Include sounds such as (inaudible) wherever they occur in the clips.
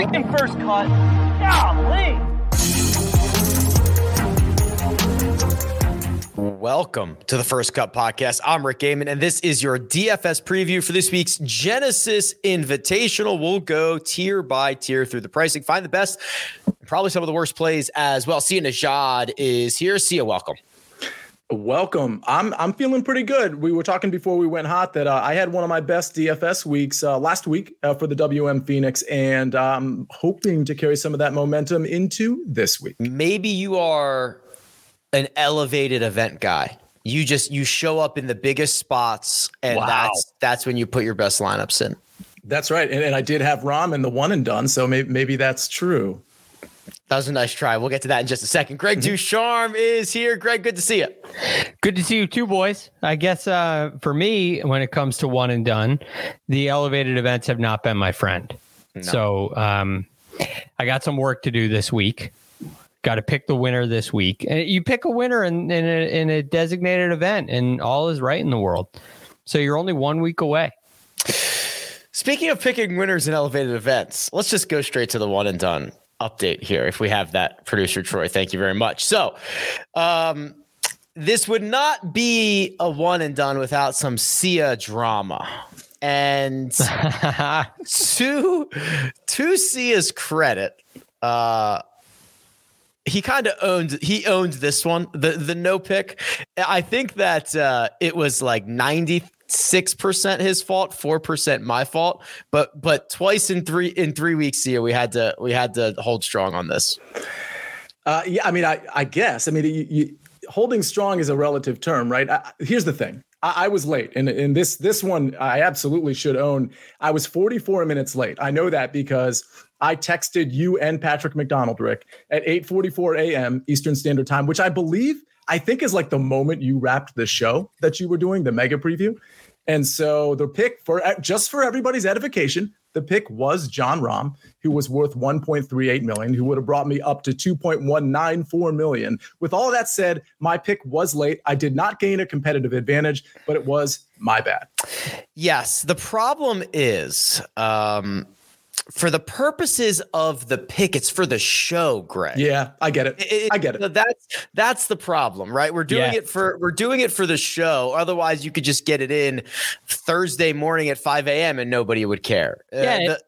Freaking first cut. Golly. Welcome to the First Cut Podcast. I'm Rick Gehman, and this is your DFS preview for this week's Genesis Invitational. We'll go tier by tier through the pricing, find the best, probably some of the worst plays as well. Sia Nejad is here. Sia, welcome. Welcome. I'm I'm feeling pretty good. We were talking before we went hot that uh, I had one of my best DFS weeks uh, last week uh, for the WM Phoenix, and I'm hoping to carry some of that momentum into this week. Maybe you are an elevated event guy. You just you show up in the biggest spots, and wow. that's that's when you put your best lineups in. That's right, and, and I did have Rahm in the one and done, so maybe maybe that's true. That was a nice try. We'll get to that in just a second. Greg mm-hmm. DuCharme is here. Greg, good to see you. Good to see you too, boys. I guess uh, for me, when it comes to one and done, the elevated events have not been my friend. No. So um, I got some work to do this week. Got to pick the winner this week. And you pick a winner in, in, a, in a designated event, and all is right in the world. So you're only one week away. Speaking of picking winners in elevated events, let's just go straight to the one and done update here if we have that producer troy. Thank you very much. So um, this would not be a one and done without some sia drama. And (laughs) to to sia's credit uh he kind of owned he owned this one the the no pick. I think that uh it was like 90 six percent his fault, four percent my fault. But but twice in three in three weeks here, we had to we had to hold strong on this. Uh, yeah, I mean, I I guess I mean you, you, holding strong is a relative term, right? I, here's the thing. I, I was late, and in this this one, I absolutely should own. I was 44 minutes late. I know that because I texted you and Patrick McDonald, Rick, at 8:44 a.m. Eastern Standard Time, which I believe I think is like the moment you wrapped the show that you were doing, the mega preview. And so the pick for just for everybody's edification, the pick was Jon Rahm, who was worth 1.38 million, who would have brought me up to 2.194 million. With all that said, my pick was late. I did not gain a competitive advantage, but it was my bad. Yes, the problem is um, for the purposes of the pick, it's for the show, Greg. Yeah, I get it. it I get it. That's that's the problem, right? We're doing it for we're doing it for the show. Otherwise, you could just get it in Thursday morning at 5 a.m. and nobody would care. Uh, yeah, uh, the,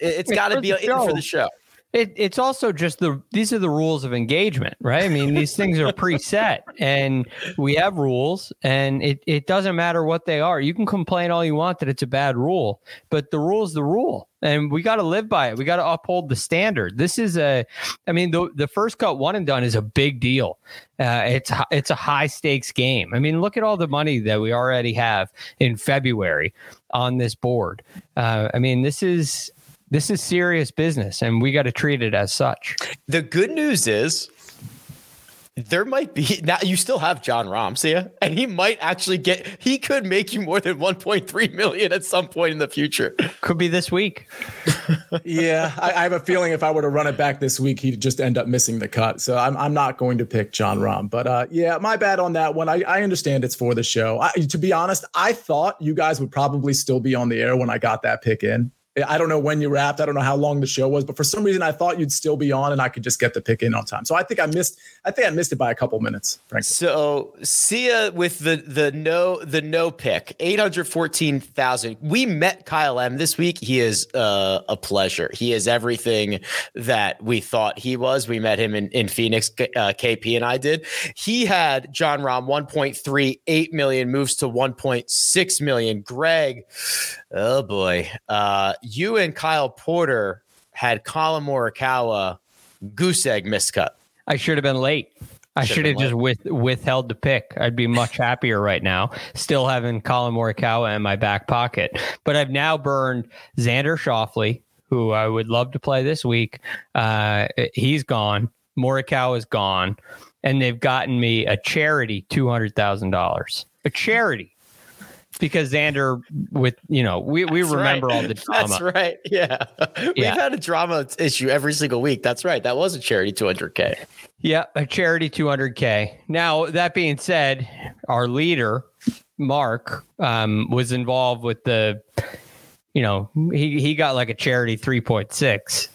yeah. it's got to be in for the show. It, it's also just the these are the rules of engagement, right? I mean, these things are preset and we have rules and it, it doesn't matter what they are. You can complain all you want that it's a bad rule, but the rule is the rule and we got to live by it. We got to uphold the standard. This is a, I mean, the, the first cut one and done is a big deal. Uh, it's, it's a high stakes game. I mean, look at all the money that we already have in February on this board. Uh, I mean, this is, this is serious business and we got to treat it as such. The good news is there might be (laughs) now you still have Jon Rahm, Sia, and he might actually get he could make you more than 1.3 million at some point in the future. Could be this week. (laughs) yeah, I, I, have a feeling if I were to run it back this week, he'd just end up missing the cut. So I'm I'm not going to pick Jon Rahm. But uh, yeah, my bad on that one. I, I understand it's for the show. I, to be honest, I thought you guys would probably still be on the air when I got that pick in I don't know when you wrapped. I don't know how long the show was, but for some reason I thought you'd still be on and I could just get the pick in on time. So I think I missed. I think I missed it by a couple minutes. Frankly. So Sia with the the no the no pick eight hundred fourteen thousand. We met Kyle M this week. He is uh, a pleasure. He is everything that we thought he was. We met him in in Phoenix. Uh, KP and I did. He had John three eight million moves to one point six million. Greg, oh boy. Uh, you and Kyle Porter had Collin Morikawa goose egg miscut. I should have been late. I should have just with, withheld the pick. I'd be much (laughs) happier right now, still having Collin Morikawa in my back pocket. But I've now burned Xander Schauffele, who I would love to play this week. Uh, he's gone. Morikawa is gone, and they've gotten me a charity two hundred thousand dollars. A charity because Xander with you know we, we That's remember right. all the (laughs) drama. That's right. Yeah. (laughs) We've had a drama issue every single week. That's right. That was a charity 200K. Yeah, a charity 200k. Now that being said, our leader Mark um, was involved with the, you know, he he got like a charity 3.6.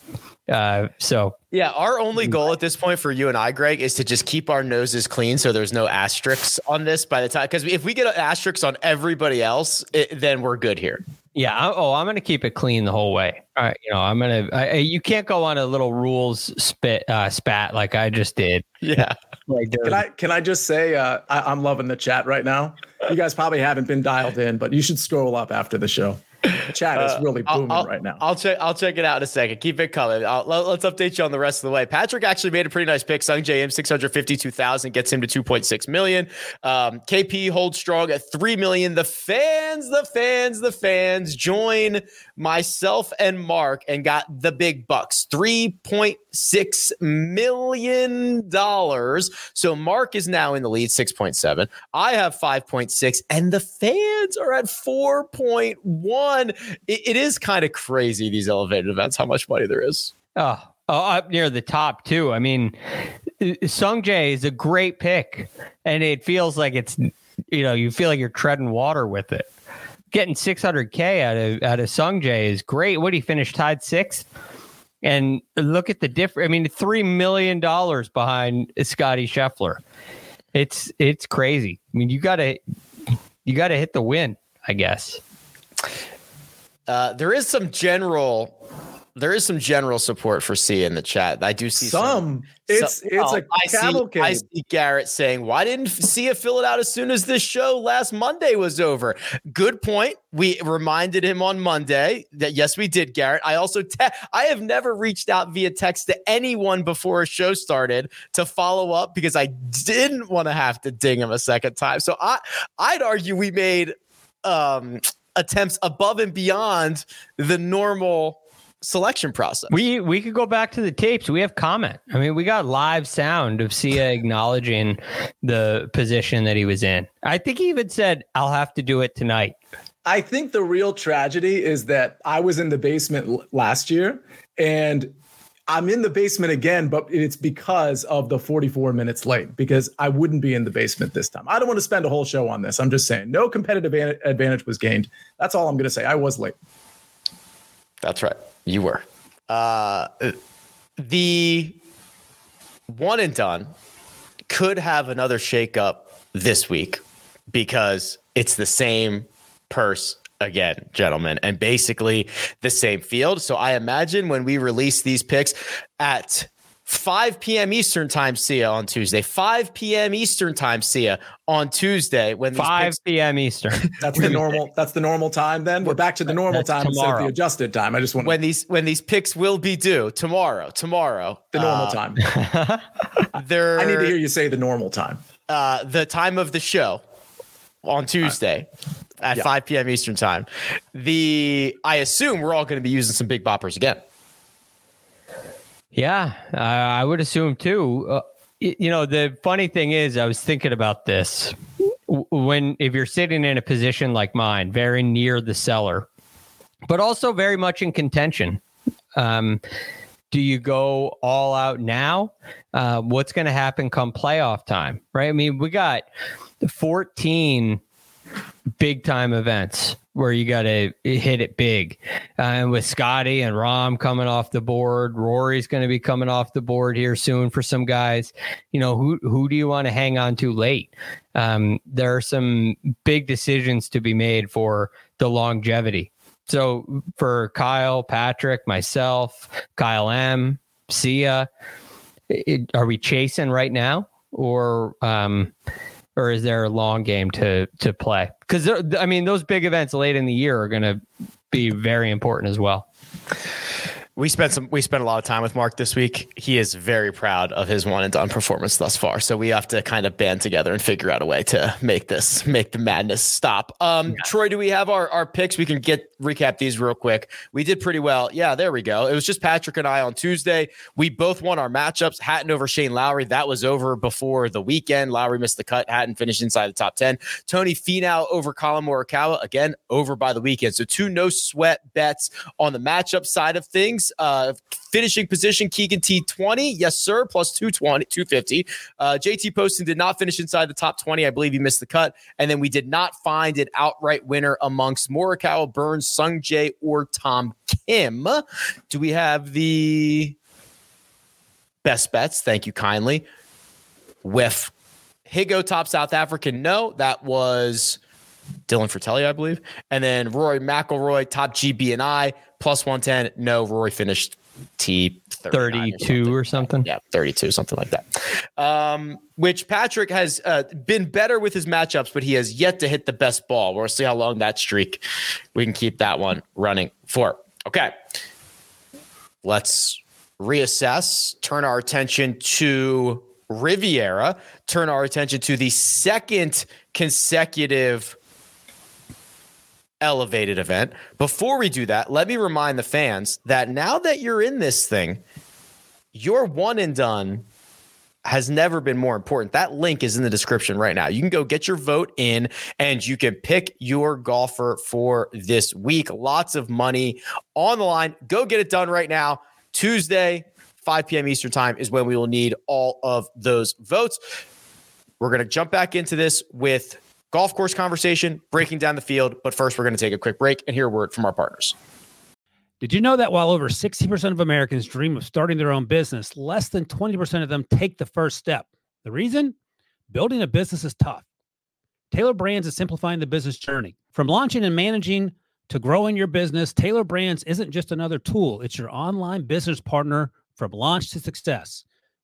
Uh, so Yeah. Our only goal at this point for you and I, Greg, is to just keep our noses clean so there's no asterisks on this by the time. Because if we get asterisks on everybody else, it, then we're good here. yeah, I, oh, I'm gonna keep it clean the whole way. All right, you know, I'm gonna. I, I- you can't go on a little rules spit uh, spat like I just did. Yeah. Like Can I can I just say uh, I, I'm loving the chat right now. You guys probably haven't been dialed in, but you should scroll up after the show. Chat is really I'll- booming I'll, right now. I'll check. I'll check it out in a second. Keep it coming. I'll, let, us update you on the rest of the way. Patrick actually made a pretty nice pick. Sungjae Im six hundred fifty two thousand gets him to two point six million. Um, KP holds strong at three million. The fans, the fans, the fans join myself and Mark and got the big bucks three point six million dollars. So Mark is now in the lead, six point seven. I have five point six, and the fans are at four point one. It, it is kind of crazy these elevated events, how much money there is. Oh, oh, up near the top too. I mean, Sung Jae is a great pick, and it feels like it's you know you feel like you're treading water with it. Getting 600k out of out of Sung Jae is great. What he finished tied sixth, and look at the difference. I mean, three million dollars behind Scotty Scheffler. It's it's crazy. I mean, you gotta you gotta hit the win, I guess. Uh, there is some general. There is some general support for Sia in the chat. I do see Some it's some- it's well, a I see. I see Garrett saying, "Why didn't Sia fill it out as soon as this show last Monday was over?" Good point. We reminded him on Monday that yes, we did, Garrett. I also te- I have never reached out via text to anyone before a show started to follow up because I didn't want to have to ding him a second time. So I I'd argue we made um, attempts above and beyond the normal selection process. We we could go back to the tapes. We have comment. I mean, we got live sound of Sia (laughs) acknowledging the position that he was in. I think he even said, "I'll have to do it tonight." I think the real tragedy is that I was in the basement l- last year and I'm in the basement again, but it's because of the 44 minutes late because I wouldn't be in the basement this time. I don't want to spend a whole show on this. I'm just saying no competitive advantage was gained. That's all I'm going to say. I was late. That's right. You were. Uh, the one and done could have another shakeup this week because it's the same purse again, gentlemen, and basically the same field. So I imagine when we release these picks at 5 p.m. Eastern time, Sia on Tuesday. 5 p.m. Eastern time, Sia on Tuesday. When these 5 picks p.m. Eastern. (laughs) That's the normal. That's the normal time. Then we're back to the normal That's time instead of tomorrow. the adjusted time. I just want when these when these picks will be due tomorrow. Tomorrow, the normal Uh, time. (laughs) There, I need to hear you say the normal time. uh, the time of the show on Tuesday at yeah. 5 p.m. Eastern time. The I assume we're all going to be using some big boppers again. Yeah, uh, I would assume too. Uh, you know, the funny thing is, I was thinking about this when if you're sitting in a position like mine, very near the cellar, but also very much in contention. Um, do you go all out now? Uh, what's going to happen come playoff time? Right. I mean, we got 14 big time events where you got to hit it big. Uh, and with Scotty and Rahm coming off the board, Rory's going to be coming off the board here soon for some guys. You know, who who do you want to hang on to late? Um, there are some big decisions to be made for the longevity. So for Kyle, Patrick, myself, Kyle M, Sia, it, are we chasing right now, or um, or is there a long game to to play? Because I mean, those big events late in the year are going to be very important as well we spent some we spent a lot of time with Mark this week. He is very proud of his one and done performance thus far. So we have to kind of band together and figure out a way to make this make the madness stop. Um, yeah. Troy, do we have our our picks? We can get recap these real quick. We did pretty well. Yeah, there we go. It was just Patrick and I on Tuesday. We both won our matchups. Hatton over Shane Lowry. That was over before the weekend. Lowry missed the cut. Hatton finished inside the top 10. Tony Finau over Collin Morikawa. Again, over by the weekend. So two no sweat bets on the matchup side of things. Uh, finishing position, Keegan T20. Yes, sir. Plus 220, 250. Uh, JT Poston did not finish inside the top 20. I believe he missed the cut. And then we did not find an outright winner amongst Morikawa, Burns, Sung Jae, or Tom Kim. Do we have the best bets? Thank you kindly. With Higgo top South African. No, that was Dylan Frittelli, I believe. And then Rory McIlroy, top GB and I plus 110. No, Rory finished T 32 or something. Yeah, 32, something like that. Um, which Patrick has uh, been better with his matchups, but he has yet to hit the best ball. We'll see how long that streak we can keep that one running for. Okay. Let's reassess, turn our attention to Riviera, turn our attention to the second consecutive elevated event. Before we do that, let me remind the fans that now that you're in this thing, your one and done has never been more important. That link is in the description right now. You can go get your vote in and you can pick your golfer for this week. Lots of money on the line. Go get it done right now. Tuesday, 5 p.m. Eastern Time is when we will need all of those votes. We're going to jump back into this with golf course conversation, breaking down the field. But first, we're going to take a quick break and hear a word from our partners. Did you know that while over 60% of Americans dream of starting their own business, less than 20% of them take the first step? The reason? Building a business is tough. Tailor Brands is simplifying the business journey. From launching and managing to growing your business, Tailor Brands isn't just another tool, it's your online business partner from launch to success.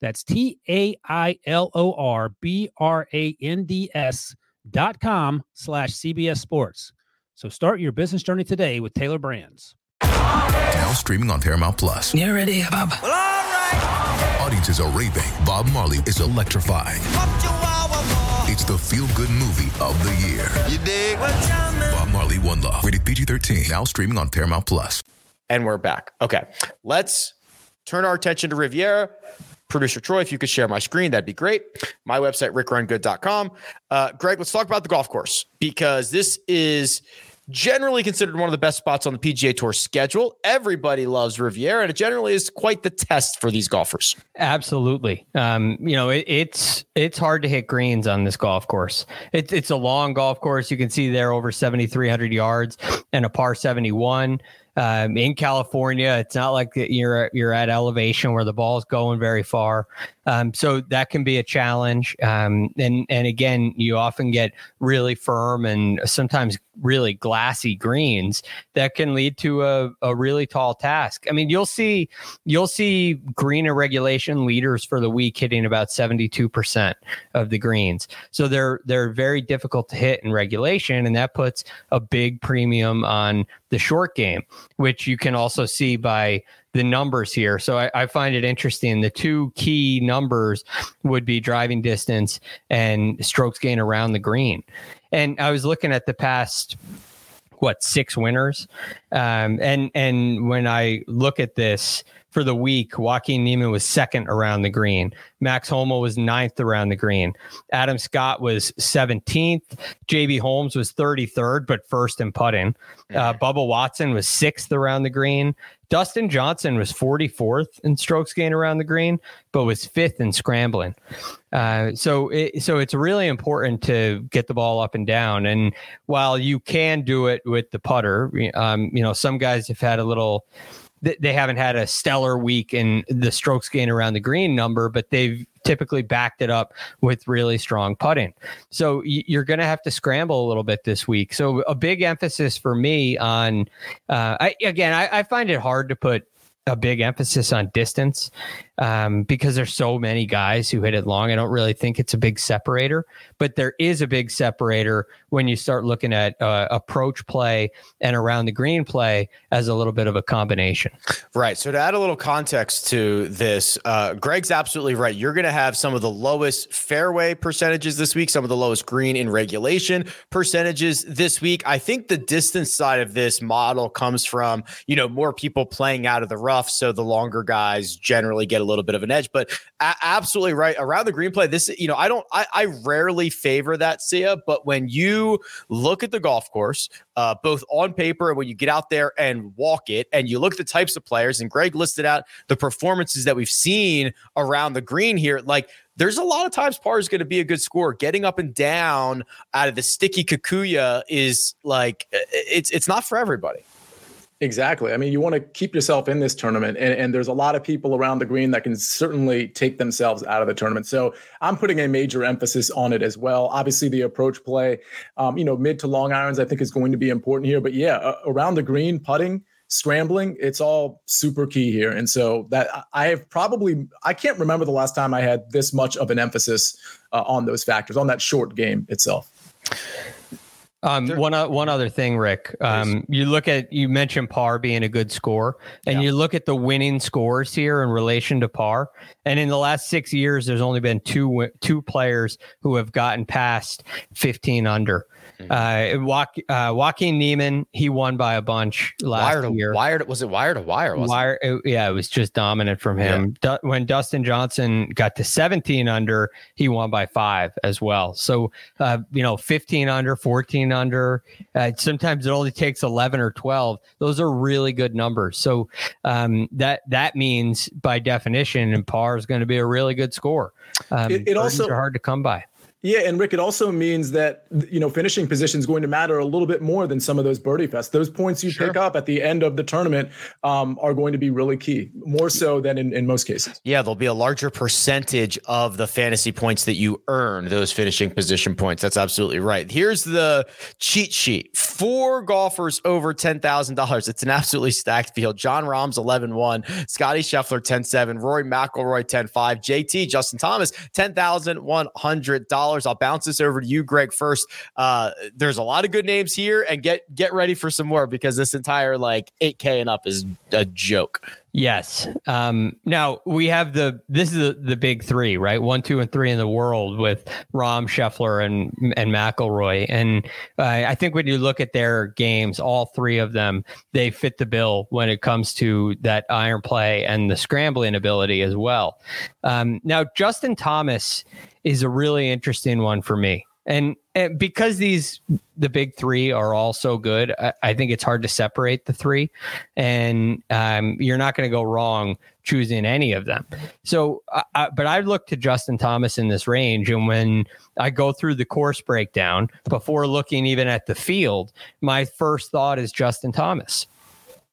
That's T A I L O R B R A N D S dot com slash CBS Sports. So start your business journey today with Tailor Brands. Now streaming on Paramount Plus. You ready, Bob? Well, all right. Audiences are raving. Bob Marley is electrifying. It's the feel-good movie of the year. You dig? Bob Marley, One Love. Rated PG-13. Now streaming on Paramount Plus. And we're back. Okay, let's turn our attention to Riviera. Producer Troy, if you could share my screen, that'd be great. My website, rickrungood.com. Uh, Greg, let's talk about the golf course because this is generally considered one of the best spots on the PGA Tour schedule. Everybody loves Riviera, and it generally is quite the test for these golfers. Absolutely. Um, you know, it, it's it's hard to hit greens on this golf course. It's it's a long golf course. You can see there over seventy three hundred yards and a par seventy one um, in California. It's not like you're you're at elevation where the ball's going very far. Um, so that can be a challenge. Um, and and again, you often get really firm and sometimes really glassy greens that can lead to a, a really tall task. I mean, you'll see you'll see green in regulation leaders for the week hitting about 72% of the greens. So they're they're very difficult to hit in regulation, and that puts a big premium on the short game, which you can also see by the numbers here. So I, I, find it interesting. The two key numbers would be driving distance and strokes gain around the green. And I was looking at the past what six winners Um, and and when I look at this for the week, Joaquin Niemann was second around the green. Max Homa was ninth around the green. Adam Scott was 17th. JB Holmes was 33rd, but first in putting. Uh, Bubba Watson was sixth around the green. Dustin Johnson was 44th in strokes gained around the green, but was fifth in scrambling. Uh, so, it, so it's really important to get the ball up and down. And while you can do it with the putter, um, you know, some guys have had a little they haven't had a stellar week in the strokes gain around the green number, but they've typically backed it up with really strong putting. So you're going to have to scramble a little bit this week. So a big emphasis for me on, uh, I, again, I, I find it hard to put a big emphasis on distance um, because there's so many guys who hit it long. I don't really think it's a big separator, but there is a big separator when you start looking at uh, approach play and around the green play as a little bit of a combination. Right. So to add a little context to this, uh, Greg's absolutely right. You're going to have some of the lowest fairway percentages this week, some of the lowest green in regulation percentages this week. I think the distance side of this model comes from, you know, more people playing out of the rough. So the longer guys generally get a little bit of an edge, but a- absolutely right around the green play. This, you know, I don't, I, I rarely favor that, Sia, but when you look at the golf course, uh, both on paper and when you get out there and walk it, and you look at the types of players, and Greg listed out the performances that we've seen around the green here, like there's a lot of times par is going to be a good score. Getting up and down out of the sticky Kikuyu is like it's it's not for everybody. Exactly. I mean, you want to keep yourself in this tournament, and, and, there's a lot of people around the green that can certainly take themselves out of the tournament. So I'm putting a major emphasis on it as well. Obviously, the approach play, um, you know, mid to long irons, I think is going to be important here. But yeah, uh, around the green, putting, scrambling, it's all super key here. And so that I have probably, I can't remember the last time I had this much of an emphasis uh, on those factors, on that short game itself. Um, one uh, one other thing, Rick. Um, you look at you mentioned par being a good score, and yeah. you look at the winning scores here in relation to par. And in the last six years, there's only been two two players who have gotten past 15 under. Mm-hmm. Uh, Joaquin, uh, Joaquin Niemann, he won by a bunch last wire to, year. Wired was it wire to wire? Wire, it? yeah, it was just dominant from him. Yeah. Du- when Dustin Johnson got to 17 under, he won by five as well. So, uh, you know, 15 under, 14 under. Uh, sometimes it only takes 11 or 12. Those are really good numbers. So um, that that means by definition, and par is going to be a really good score. Um, it, it also are hard to come by. Yeah, and Rick, it also means that you know finishing position is going to matter a little bit more than some of those birdie fests. Those points you sure. pick up at the end of the tournament um, are going to be really key, more so than in, in most cases. Yeah, there'll be a larger percentage of the fantasy points that you earn those finishing position points. That's absolutely right. Here's the cheat sheet: four golfers over ten thousand dollars. It's an absolutely stacked field. Jon Rahm's 11-1, Scotty Scheffler 10-7, Rory McIlroy 10-5, JT Justin Thomas ten thousand one hundred I'll bounce this over to you, Greg. First, uh, there's a lot of good names here, and get get ready for some more because this entire like 8K and up is a joke. Yes. Um, now we have the this is the, the big three, right? One, two, and three in the world with Rahm, Scheffler, and and McIlroy. And uh, I think when you look at their games, all three of them they fit the bill when it comes to that iron play and the scrambling ability as well. Um, now Justin Thomas is a really interesting one for me. And, and, because these the big three are all so good, I, I think it's hard to separate the three, and um, you're not going to go wrong choosing any of them. So, uh, but I look to Justin Thomas in this range, and when I go through the course breakdown before looking even at the field, my first thought is Justin Thomas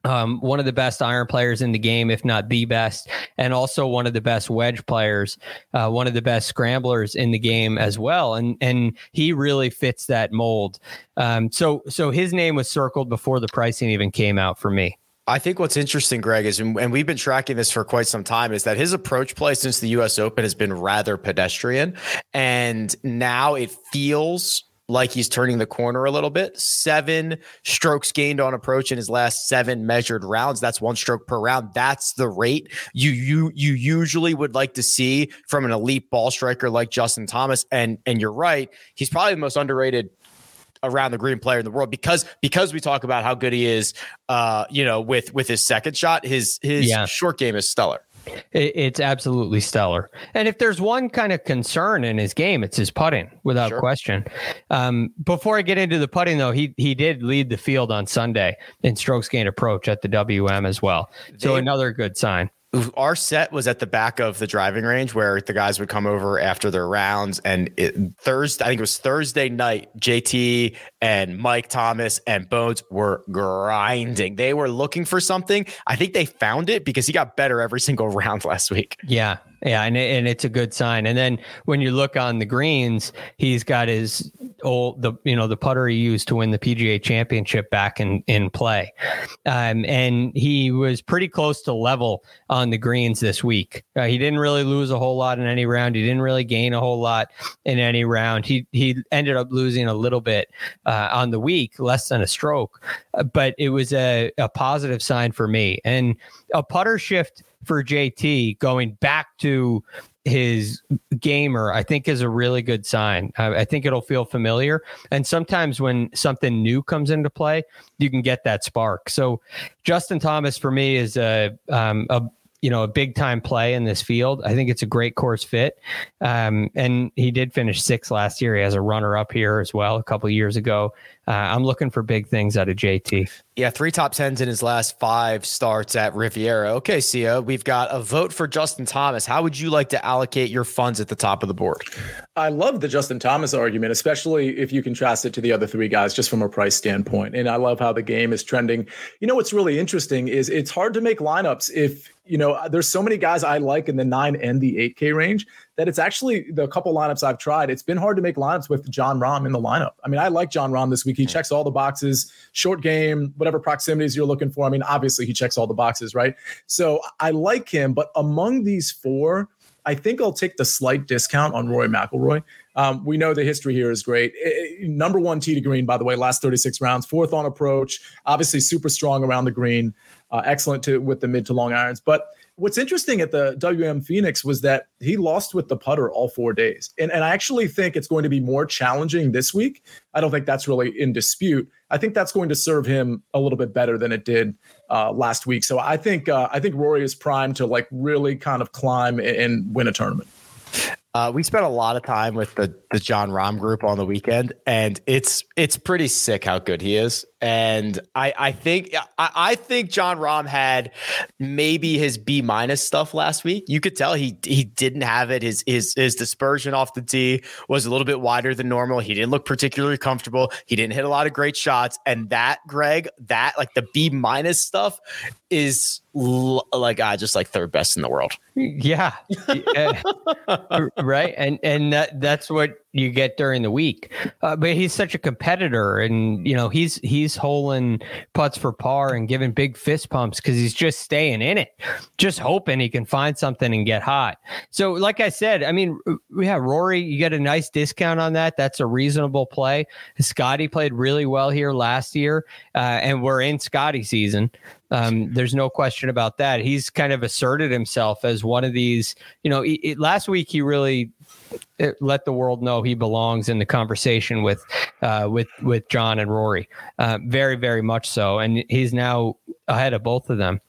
um, one of the best iron players in the game, if not the best, and also one of the best wedge players, uh, one of the best scramblers in the game as well. And and he really fits that mold. Um, so so his name was circled before the pricing even came out for me. I think what's interesting, Greg, is and we've been tracking this for quite some time, is that his approach play since the U.S. Open has been rather pedestrian, and now it feels like he's turning the corner a little bit. Seven strokes gained on approach in his last seven measured rounds. That's one stroke per round. That's the rate you you you usually would like to see from an elite ball striker like Justin Thomas. And and you're right, he's probably the most underrated around the green player in the world because because we talk about how good he is. Uh, you know, with with his second shot, his his Yeah. short game is stellar. It, it's absolutely stellar. And if there's one kind of concern in his game, it's his putting, without Sure. question. Um, before I get into the putting, though, he he did lead the field on Sunday in strokes gained approach at the WM as well. So They- another good sign. Our set was at the back of the driving range where the guys would come over after their rounds. And it, Thursday, I think it was Thursday night, JT and Mike Thomas and Bones were grinding. They were looking for something. I think they found it because he got better every single (laughs) round last week. Yeah, yeah, and and it's a good sign. And then when you look on the greens, he's got his old the you know the putter he used to win the PGA Championship back in in play, um, and he was pretty close to level on the greens this week. Uh, he didn't really lose a whole lot in any round. He didn't really gain a whole lot in any round. He he ended up losing a little bit uh, on the week, less than a stroke, but it was a, a positive sign for me. And a putter shift for JT going back to his gamer, I think is a really good sign. I, I think it'll feel familiar. And sometimes when something new comes into play, you can get that spark. So Justin Thomas for me is a um, a you know a big time play in this field. I think it's a great course fit, um, and he did finish sixth last year. He has a runner up here as well a couple years ago. Uh, I'm looking for big things out of JT. Yeah, three top tens in his last five starts at Riviera. Okay, Sia, we've got a vote for Justin Thomas. How would you like to allocate your funds at the top of the board? I love the Justin Thomas argument, especially if you contrast it to the other three guys, just from a price standpoint. And I love how the game is trending. You know what's really interesting is it's hard to make lineups if you know there's so many guys I like in the nine and the eight K range that it's actually the couple lineups I've tried. It's been hard to make lineups with Jon Rahm in the lineup. I mean, I like Jon Rahm this week. He checks all the boxes, short game, whatever proximities you're looking for. I mean, obviously he checks all the boxes, right? So I like him, but among these four. I think I'll take the slight discount on Roy McIlroy. Um, we know the history here is great. Eh, eh, number one tee to green, by the way, last 36 rounds, fourth on approach, obviously super strong around the green, uh, excellent to with the mid to long irons. But what's interesting at the WM Phoenix was that he lost with the putter all four days. And, and I actually think it's going to be more challenging this week. I don't think that's really in dispute. I think that's going to serve him a little bit better than it did uh, last week. So I think uh, I think Rory is primed to like really kind of climb and, and win a tournament. Uh, we spent a lot of time with the the Jon Rahm group on the weekend, and it's it's pretty sick how good he is. And I I think I, I think Jon Rahm had maybe his B minus stuff last week. You could tell he he didn't have it. His his his dispersion off the tee was a little bit wider than normal. He didn't look particularly comfortable. He didn't hit a lot of great shots. And that Greg, that like the B minus stuff is l- like I just like third best in the world. Yeah. Yeah. (laughs) right. And and that that's what you get during the week. Uh, but he's such a competitor and you know, he's he's holing putts for par and giving big fist pumps because he's just staying in it, just hoping he can find something and get hot. So, like I said, I mean, we have Rory, you get a nice discount on that. That's a reasonable play. Scotty played really well here last year, uh, and we're in Scotty season. Um, there's no question about that. He's kind of asserted himself as one of these. You know, he- he- last week he really uh, let the world know he belongs in the conversation with uh, with with Jon and Rory. Uh, very, very much so, and he's now ahead of both of them.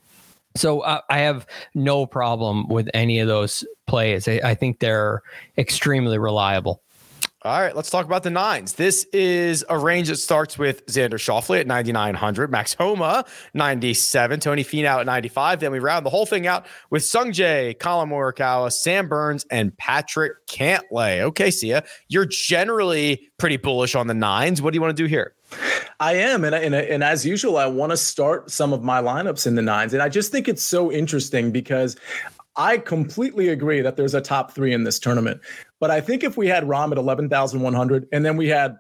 So uh, I have no problem with any of those plays. I, I think they're extremely reliable. All right, let's talk about the nines. This is a range that starts with Xander Schauffele at 9,900, Max Homa 97, Tony Finau at 95. Then we round the whole thing out with Sung Jae, Collin Morikawa, Sam Burns, and Patrick Cantlay. Okay, Sia, you're generally pretty bullish on the nines. What do you want to do here? I am, and and, and as usual, I want to start some of my lineups in the nines, and I just think it's so interesting because I completely agree that there's a top three in this tournament, but I think if we had Rahm at eleven thousand one hundred, and then we had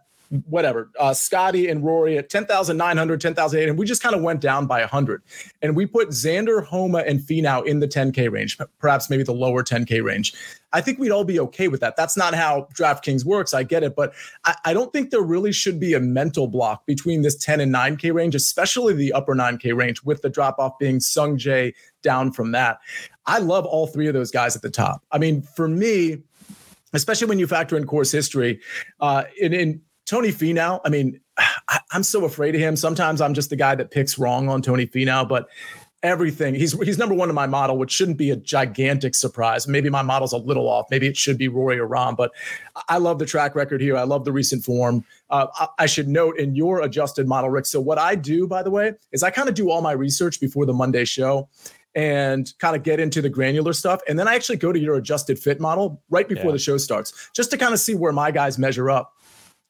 whatever uh, Scotty and Rory at 10,900, 10,008, and we just kind of went down by 100. And we put Xander, Homa, and Finau in the 10K range, perhaps maybe the lower 10K range. I think we'd all be okay with that. That's not how DraftKings works. I get it. But I, I don't think there really should be a mental block between this 10 and 9K range, especially the upper 9K range, with the drop off being Sung Jae down from that. I love all three of those guys at the top. I mean, for me, especially when you factor in course history, uh, in, in Tony Finau, I mean, (sighs) I, am so afraid of him. Sometimes I'm just the guy that picks wrong on Tony Finau, but everything. He's he's number one in my model, which shouldn't be a gigantic surprise. Maybe my model's a little off. Maybe it should be Rory or Rahm, but I love the track record here. I love the recent form. Uh, I, I, should note in your adjusted model, Rick. So what I do, by the way, is I kind of do all my research before the Monday show and kind of get into the granular stuff. And then I actually go to your adjusted fit model right before yeah. the show starts, just to kind of see where my guys measure up.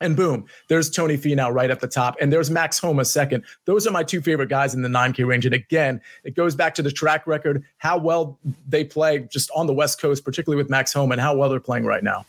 And boom, there's Tony Finau right at the top, and there's Max Homa second. Those are my two favorite guys in the 9K range. And again, it goes back to the track record, how well they play just on the West Coast, particularly with Max Homa, and how well they're playing right now.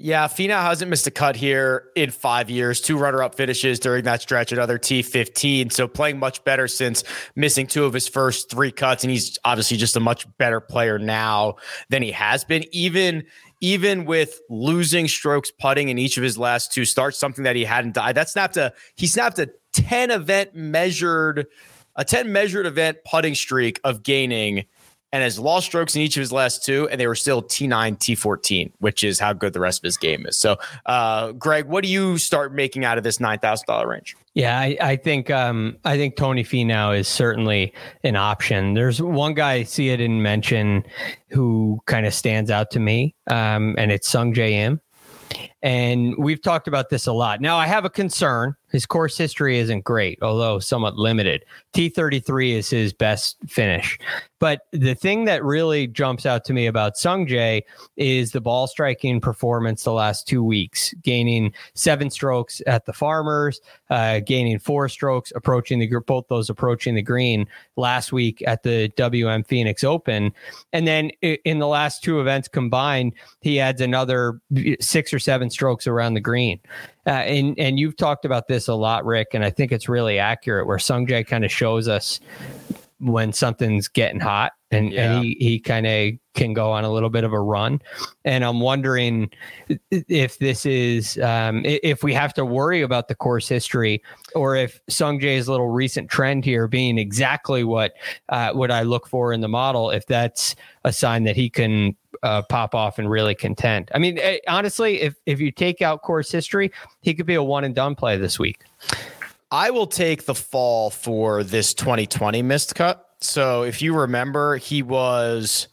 Yeah, Finau hasn't missed a cut here in five years. Two runner-up finishes during that stretch, another T15. So playing much better since missing two of his first three cuts, and he's obviously just a much better player now than he has been. Even even with losing strokes putting in each of his last two starts, something that he hadn't died. That snapped a he snapped a 10 event measured a 10 measured event putting streak of gaining and has lost strokes in each of his last two, and they were still T9, T14, which is how good the rest of his game is. So, uh, Greg, what do you start making out of this nine thousand dollar range? Yeah, I, I think um, I think Tony Finau is certainly an option. There's one guy I see it in mention who kind of stands out to me, um, and it's Sungjae Im. And we've talked about this a lot. Now, I have a concern. His course history isn't great, although somewhat limited. T33 is his best finish. But the thing that really jumps out to me about Sungjae is the ball striking performance the last two weeks, gaining seven strokes at the Farmers, uh, gaining four strokes approaching the group, both those approaching the green last week at the WM Phoenix Open, and then in the last two events combined, he adds another six or seven strokes around the green. Uh, and and you've talked about this a lot, Rick, and I think it's really accurate. Where Sungjae kind of shows us when something's getting hot and, yeah. and he, he kind of can go on a little bit of a run. And I'm wondering if this is, um, if we have to worry about the course history or if Sung Sungjae's little recent trend here being exactly what, uh, what I look for in the model, if that's a sign that he can uh, pop off and really contend. I mean, eh, honestly, if, if you take out course history, he could be a one and done play this week. I will take the fall for this 2020 missed cut. So if you remember, he was,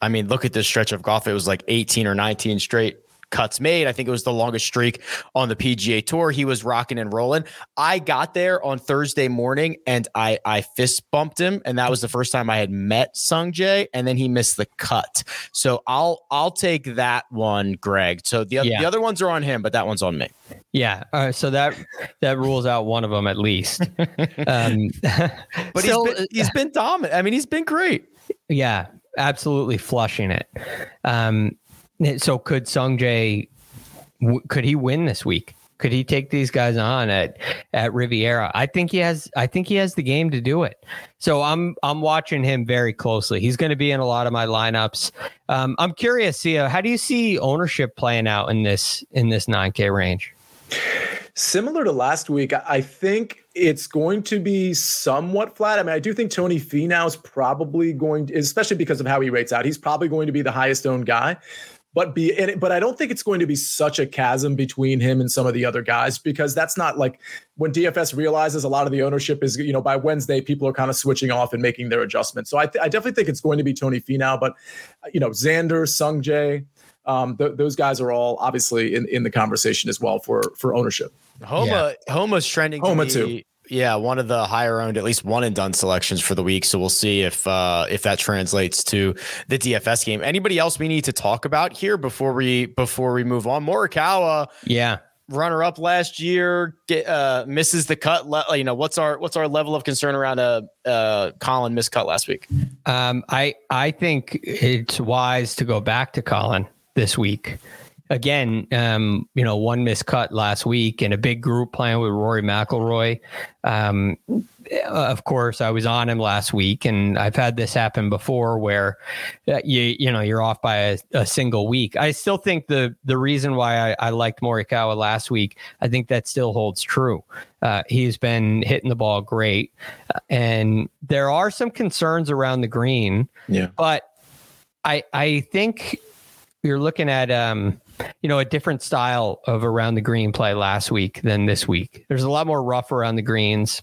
I mean, look at this stretch of golf. It was like 18 or 19 straight cuts made. I think it was the longest streak on the PGA Tour. He was rocking and rolling. I got there on Thursday morning and I I fist bumped him, and that was the first time I had met Sung Jae. And then he missed the cut. So I'll I'll take that one, Greg. So the, yeah. the other ones are on him, but that one's on me. Yeah. Uh, so that that rules out one of them at least. (laughs) Um, but still, he's been, he's been dominant. I mean, he's been great. Yeah, absolutely flushing it. Um, so could Sungjae could he win this week? Could he take these guys on at at Riviera? I think he has. I think he has the game to do it. So I'm I'm watching him very closely. He's going to be in a lot of my lineups. Um, I'm curious, Sia, how do you see ownership playing out in this in this 9K range? Similar to last week, I think it's going to be somewhat flat. I mean, I do think Tony Finau is probably going to, especially because of how he rates out, he's probably going to be the highest owned guy but be it, but I don't think it's going to be such a chasm between him and some of the other guys because that's not like when DFS realizes a lot of the ownership is you know by Wednesday people are kind of switching off and making their adjustments. So I, th- I definitely think it's going to be Tony Finau, but you know Xander, Sung Jae, um, th- those guys are all obviously in, in the conversation as well for for ownership. Homa yeah. Homa's trending. Homa too. Yeah, one of the higher owned, at least one and done selections for the week. So we'll see if uh, if that translates to the DFS game. Anybody else we need to talk about here before we before we move on? Morikawa, yeah, runner up last year, get, uh, misses the cut. Le- you know what's our what's our level of concern around a uh, Collin missed cut last week? Um, I I think it's wise to go back to Collin this week again, um, you know, one miscut last week in a big group playing with Rory McIlroy. Um, of course, I was on him last week, and I've had this happen before where uh, you you know you're off by a, a, single week. I still think the the reason why I, I liked Morikawa last week, I think that still holds true. Uh, he's been hitting the ball great, and there are some concerns around the green. Yeah, but I I think you're looking at um you know, a different style of around the green play last week than this week. There's a lot more rough around the greens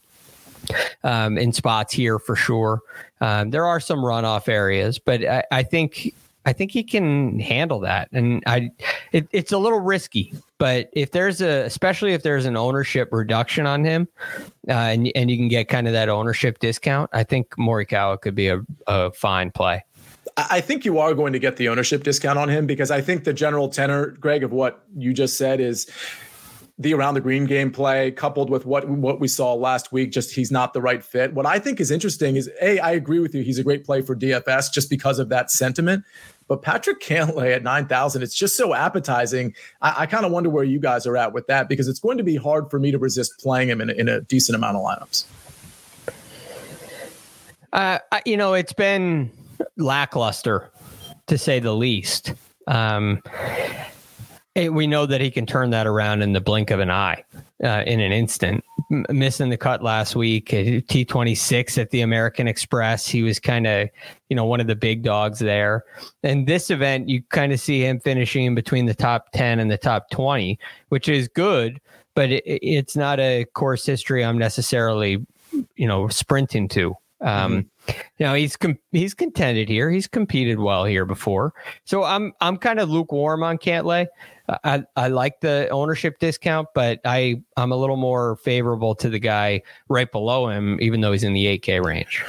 um, in spots here for sure. Um, there are some runoff areas, but I, I, think I think he can handle that. And I, it, it's a little risky, but if there's a, especially if there's an ownership reduction on him, uh, and and you can get kind of that ownership discount, I think Morikawa could be a, a fine play. I think you are going to get the ownership discount on him because I think the general tenor, Greg, of what you just said is the around the green gameplay coupled with what what we saw last week just he's not the right fit. What i think is interesting is a i agree with you. He's a great play for dfs just because of that sentiment. But patrick cantlay at 9000 it's just so appetizing. I, I kind of wonder where you guys are at with that because it's going to be hard for me to resist playing him in a, in a decent amount of lineups. Uh, you know it's been lackluster to say the least um, we know that he can turn that around in the blink of an eye, uh, in an instant. M- missing the cut last week, T twenty six at the American Express, he was kind of, you know, one of the big dogs there. And this event, you kind of see him finishing in between the top ten and the top twenty, which is good, but it, it's not a course history I'm necessarily, you know, sprinting to. Um, mm-hmm. You know, he's com- he's contended here. He's competed well here before, so I'm I'm kind of lukewarm on Cantlay. I, I like the ownership discount, but I I'm a little more favorable to the guy right below him, even though he's in the 8K range.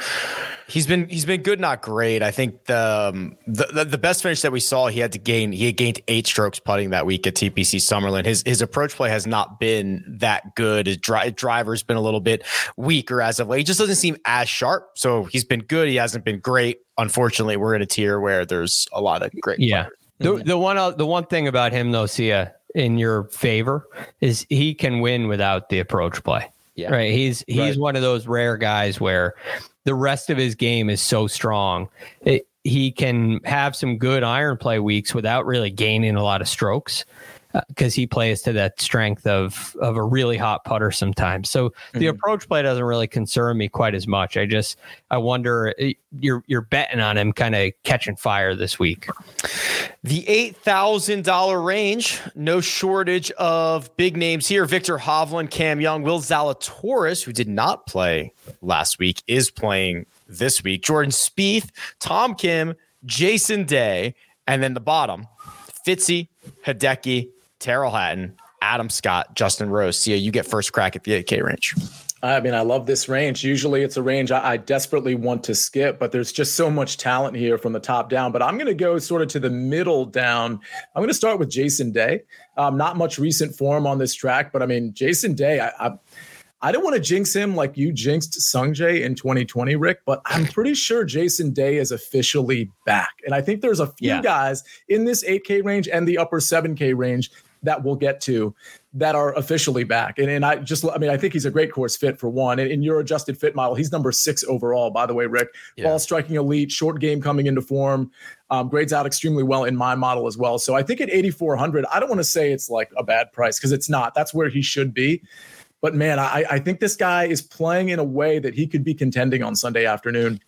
He's been he's been good, not great. I think the, um, the, the the best finish that we saw, he had to gain he had gained eight strokes putting that week at TPC Summerlin. His his approach play has not been that good. His dri- driver's been a little bit weaker as of late. He just doesn't seem as sharp. So he's been good. He hasn't been great. Unfortunately, we're in a tier where there's a lot of great. Yeah. Players. The the one uh, the one thing about him though, Sia, in your favor, is he can win without the approach play. Yeah. Right. He's he's right. one of those rare guys where the rest of his game is so strong. It, he can have some good iron play weeks without really gaining a lot of strokes because uh, he plays to that strength of of a really hot putter sometimes. So mm-hmm. the approach play doesn't really concern me quite as much. I just I wonder uh, you're you're betting on him kind of catching fire this week. The eight thousand dollar range, no shortage of big names here. Viktor Hovland, Cam Young, Will Zalatoris, who did not play last week, is playing this week. Jordan Spieth, Tom Kim, Jason Day, and then the bottom, Fitzy, Hideki, Tyrrell Hatton, Adam Scott, Justin Rose. Sia, you get first crack at the 8K range. I mean, I love this range. Usually it's a range I, I, desperately want to skip, but there's just so much talent here from the top down. But I'm going to go sort of to the middle down. I'm going to start with Jason Day. Um, not much recent form on this track, but I mean, Jason Day, I, I, I don't want to jinx him like you jinxed Sungjae in 2020, Rick, but I'm pretty sure Jason Day is officially back. And I think there's a few yeah. guys in this 8K range and the upper 7K range that we'll get to that are officially back. And, and I just, I mean, I think he's a great course fit for one. And in your adjusted fit model, he's number six overall, by the way, Rick. Yeah. Ball striking elite, short game coming into form, um, grades out extremely well in my model as well. So I think at 8,400, I don't want to say it's like a bad price because it's not. That's where he should be. But man, I, I think this guy is playing in a way that he could be contending on Sunday afternoon.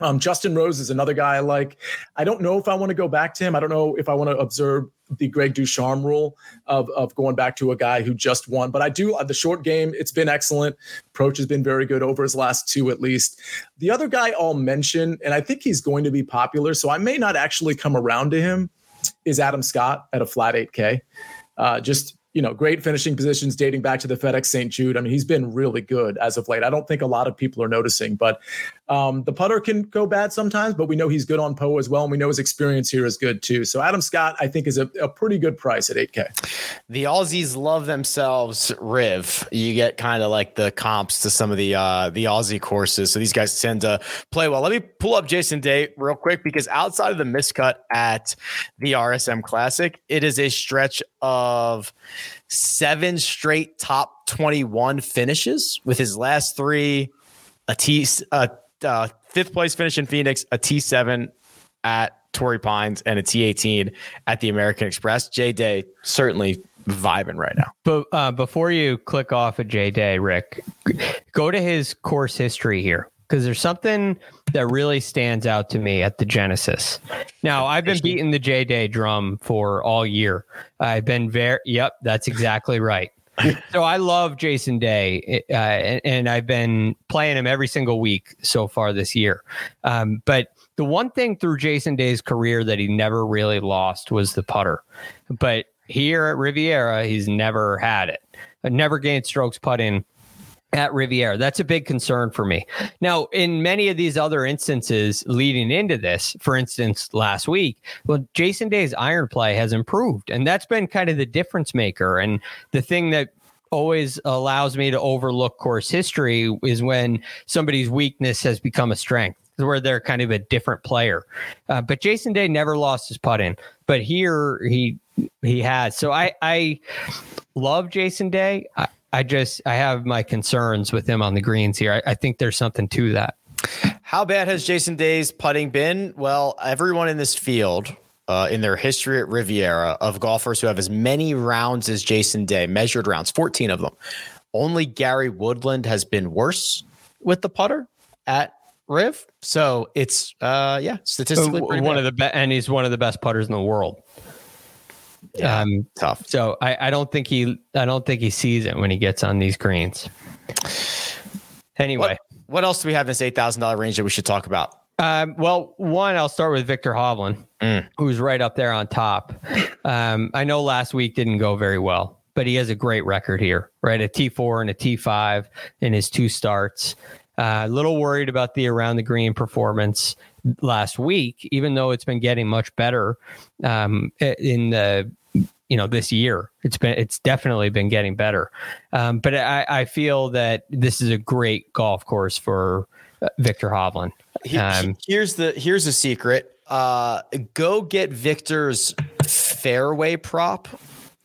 Um, Justin Rose is another guy I like. I don't know if I want to go back to him. I don't know if I want to observe the Greg DuCharme rule of, of going back to a guy who just won. But I do uh, the short game. It's been excellent. Approach has been very good over his last two at least. The other guy I'll mention, and I think he's going to be popular, so I may not actually come around to him, is Adam Scott at a flat 8K. Uh, just you know, great finishing positions dating back to the FedEx St. Jude. I mean, he's been really good as of late. I don't think a lot of people are noticing, but um, the putter can go bad sometimes, but we know he's good on Poa as well. And we know his experience here is good too. So Adam Scott, I think, is a, a pretty good price at 8K. The Aussies love themselves Riv. You get kind of like the comps to some of the uh, the Aussie courses. So these guys tend to play well. Let me pull up Jason Day real quick because outside of the miscut at the RSM Classic, it is a stretch of seven straight top 21 finishes with his last three a T a uh, fifth place finish in Phoenix, a T7 at Torrey Pines, and a T18 at the American Express. J Day certainly vibing right now. But uh, before you click off of J Day, Rick, go to his course history here because there's something that really stands out to me at the Genesis. Now, I've been beating the J Day drum for all year. I've been very, yep, that's exactly right. (laughs) so I love Jason Day, uh, and, I've been playing him every single week so far this year. Um, but the one thing through Jason Day's career that he never really lost was the putter. But here at Riviera, he's never had it. Never gained strokes putting at Riviera. That's a big concern for me. Now, in many of these other instances leading into this, for instance, last week, well, Jason Day's iron play has improved, and that's been kind of the difference maker. And the thing that always allows me to overlook course history is when somebody's weakness has become a strength where they're kind of a different player. Uh, but Jason Day never lost his putt in, but here he he has. So I I love Jason Day. I, I just I have my concerns with him on the greens here. I, I think there's something to that. How bad has Jason Day's putting been? Well, everyone in this field, uh, in their history at Riviera, of golfers who have as many rounds as Jason Day, measured rounds, 14 of them. Only Gary Woodland has been worse with the putter at Riv. So it's uh yeah, statistically one bad. of the best, and he's one of the best putters in the world. Yeah, um, tough. So I, I don't think he I don't think he sees it when he gets on these greens. Anyway, what, what else do we have in this eight thousand dollar range that we should talk about? Um, well, one, I'll start with Viktor Hovland, mm. who's right up there on top. Um, I know last week didn't go very well, but he has a great record here, right? A T4 and a T5 in his two starts. Uh, a little worried about the around the green performance last week, even though it's been getting much better um, in the you know this year. It's been it's definitely been getting better, um, but I, I feel that this is a great golf course for viktor Hovland. Um, here's the here's the secret. Uh, go get viktor's fairway prop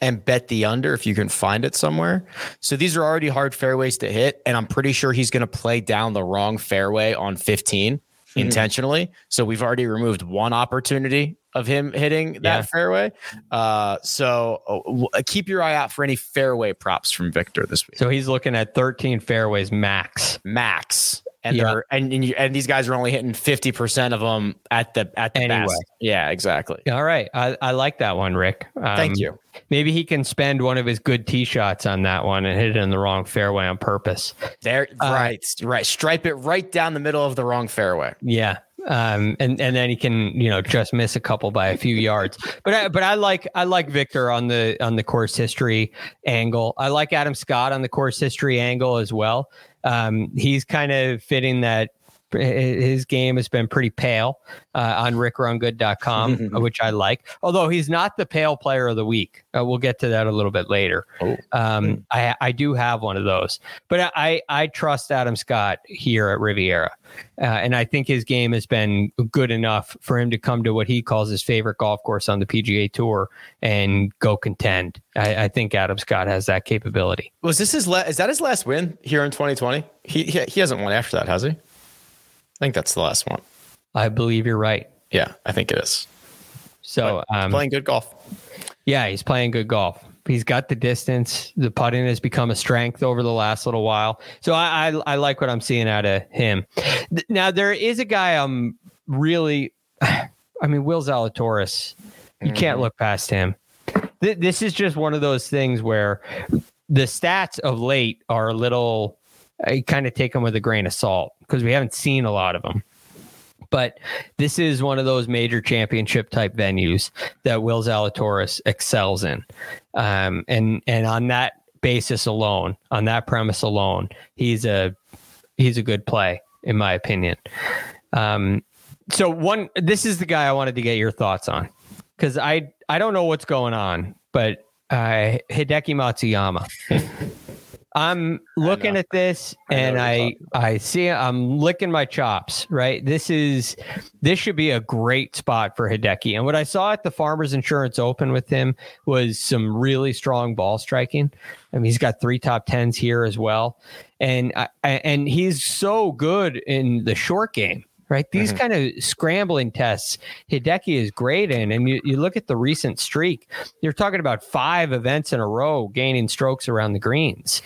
and bet the under if you can find it somewhere. So these are already hard fairways to hit, and I'm pretty sure he's going to play down the wrong fairway on 15 mm-hmm. intentionally. So we've already removed one opportunity of him hitting that yeah. fairway. Uh, so uh, keep your eye out for any fairway props from Viktor this week. So he's looking at 13 fairways max. Max and yeah. they're and and, you, and, these guys are only hitting 50% of them at the at the anyway. best. Yeah, exactly. All right. I, I like that one, Rick. Um, Thank you. Maybe he can spend one of his good tee shots on that one and hit it in the wrong fairway on purpose. There uh, right, right. Stripe it right down the middle of the wrong fairway. Yeah. Um, and and then he can you know just miss a couple by a few yards. But I, but I like I like Viktor on the on the course history angle. I like Adam Scott on the course history angle as well. Um, he's kind of fitting that his game has been pretty pale uh, on rickrungood.com, (laughs) which I like. Although he's not the pale player of the week. Uh, we'll get to that a little bit later. Oh. Um. I, I do have one of those, but I, I trust Adam Scott here at Riviera. Uh, and I think his game has been good enough for him to come to what he calls his favorite golf course on the PGA Tour and go contend. I, I think Adam Scott has that capability. Was this his? La- is that his last win here in 2020? He, he he hasn't won after that, has he? I think that's the last one. I believe you're right. Yeah, I think it is. So um, playing good golf. Yeah, he's playing good golf. He's got the distance. The putting has become a strength over the last little while. So I, I, I like what I'm seeing out of him. Now there is a guy I'm really, (sighs) I mean, Will Zalatoris. You can't mm-hmm. look past him. This is just one of those things where the stats of late are a little. I kind of take them with a grain of salt because we haven't seen a lot of them but this is one of those major championship type venues that Will Zalatoris excels in. Um, and and on that basis alone, on that premise alone, he's a he's a good play in my opinion. Um, so one, this is the guy I wanted to get your thoughts on because I I don't know what's going on, but uh, Hideki Matsuyama. (laughs) I'm looking at this and I I, I see I'm licking my chops, right? This is this should be a great spot for Hideki. And what I saw at the Farmers Insurance Open with him was some really strong ball striking. I mean, he's got three top tens here as well, and I, and he's so good in the short game right? These mm-hmm. kind of scrambling tests, Hideki is great in. And you, you look at the recent streak, you're talking about five events in a row gaining strokes around the greens.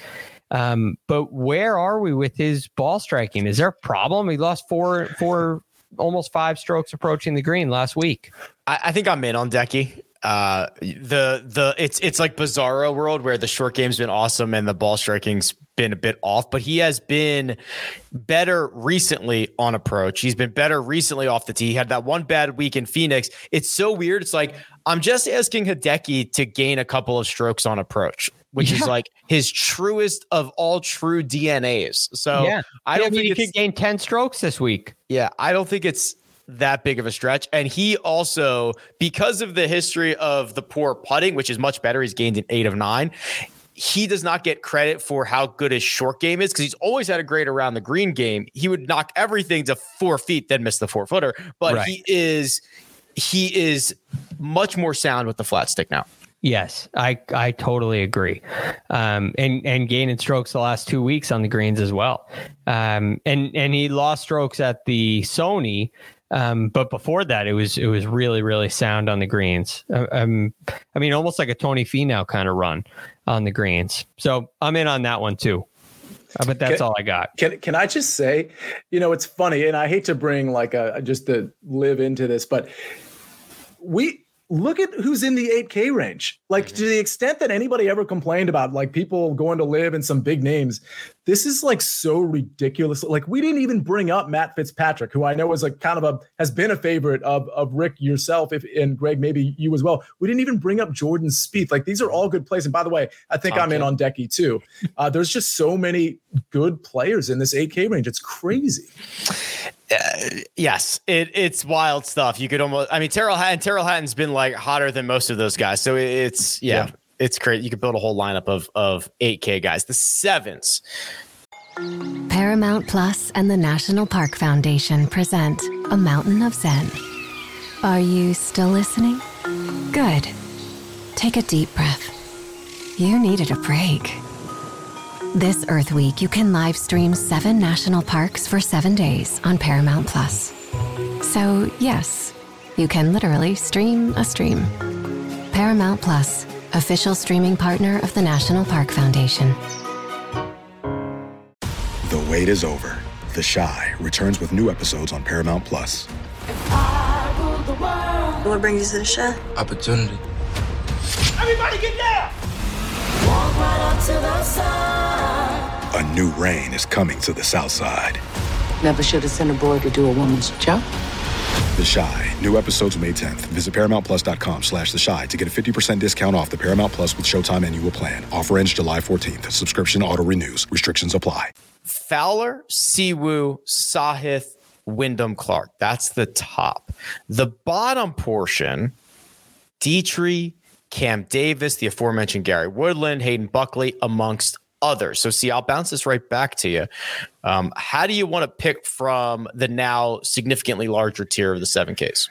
Um, but where are we with his ball striking? Is there a problem? He lost four, four, almost five strokes approaching the green last week. I, I think I'm in on Decky. Uh, the the it's it's like Bizarro world where the short game's been awesome and the ball striking's been a bit off, but he has been better recently on approach. He's been better recently off the tee. He had that one bad week in Phoenix. It's so weird. It's like I'm just asking Hideki to gain a couple of strokes on approach, which yeah. is like his truest of all true DNAs. So yeah. I don't think he could gain 10 strokes this week. Yeah, I don't think it's that big of a stretch. And he also, because of the history of the poor putting, which is much better, he's gained an eight of nine. He does not get credit for how good his short game is because he's always had a great around the green game. He would knock everything to four feet, then miss the four footer. But right. he is he is much more sound with the flat stick now. Yes, I I totally agree, um, and and gaining strokes the last two weeks on the greens as well, um, and and he lost strokes at the Sony, um, but before that, it was it was really really sound on the greens. Uh, um, I mean, almost like a Tony Finau kind of run on the greens. So I'm in on that one too. Uh, but that's can, all I got. Can can I just say, you know, it's funny, and I hate to bring like a just to LIV into this, but we look at who's in the 8K range. Like mm-hmm. to the extent that anybody ever complained about like people going to LIV in some big names, this is like so ridiculous. Like we didn't even bring up Matt Fitzpatrick, who I know is like kind of a has been a favorite of of Rick yourself, if and Greg maybe you as well. We didn't even bring up Jordan Spieth. Like these are all good plays. And by the way, I think okay. I'm in on Decky too. Uh, there's just so many good players in this 8K range. It's crazy. Uh, yes, it, it's wild stuff. You could almost, I mean, Tyrrell Hatton, Tyrrell Hatton's been like hotter than most of those guys. So it's, yeah, yeah. It's great. You could build a whole lineup of, of 8K guys. The sevens. Paramount Plus and the National Park Foundation present A Mountain of Zen. Are you still listening? Good. Take a deep breath. You needed a break. This Earth Week, you can live stream seven national parks for seven days on Paramount Plus. So, yes, you can literally stream a stream. Paramount Plus, official streaming partner of the National Park Foundation. The wait is over. The Chi returns with new episodes on Paramount Plus. What brings you to the Chi? Opportunity. Everybody get down! A new reign is coming to the South Side. Never should have sent a boy to do a woman's job. The Chi. New episodes May 10th. Visit ParamountPlus.com slash The Chi to get a 50% discount off the Paramount Plus with Showtime annual plan. Offer ends July 14th. Subscription auto-renews. Restrictions apply. Fowler, Siwoo, Sahith, Wyndham Clark. That's the top. The bottom portion, Detry, Cam Davis, the aforementioned Gary Woodland, Hayden Buckley, amongst others. So, Sia, I'll bounce this right back to you. Um, how do you want to pick from the now significantly larger tier of the 7Ks?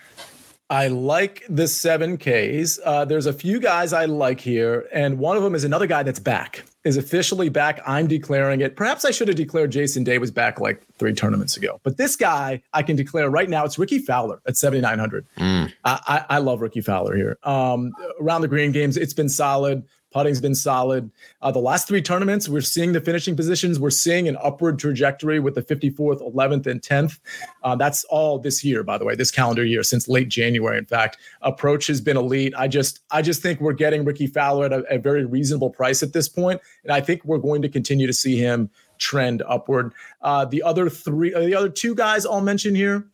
I like the 7Ks. Uh, there's a few guys I like here, and one of them is another guy that's back, is officially back. I'm declaring it. Perhaps I should have declared Jason Day was back like three tournaments ago. But this guy I can declare right now. It's Rickie Fowler at 7,900. Mm. I, I, I, love Rickie Fowler here. Um, around the green games, it's been solid. Putting's been solid. Uh, the last three tournaments, we're seeing the finishing positions. We're seeing an upward trajectory with the 54th, 11th, and 10th. Uh, that's all this year, by the way, this calendar year, since late January. In fact, approach has been elite. I just, I just think we're getting Rickie Fowler at a, a very reasonable price at this point, and I think we're going to continue to see him trend upward. Uh, the other three, uh, the other two guys I'll mention here.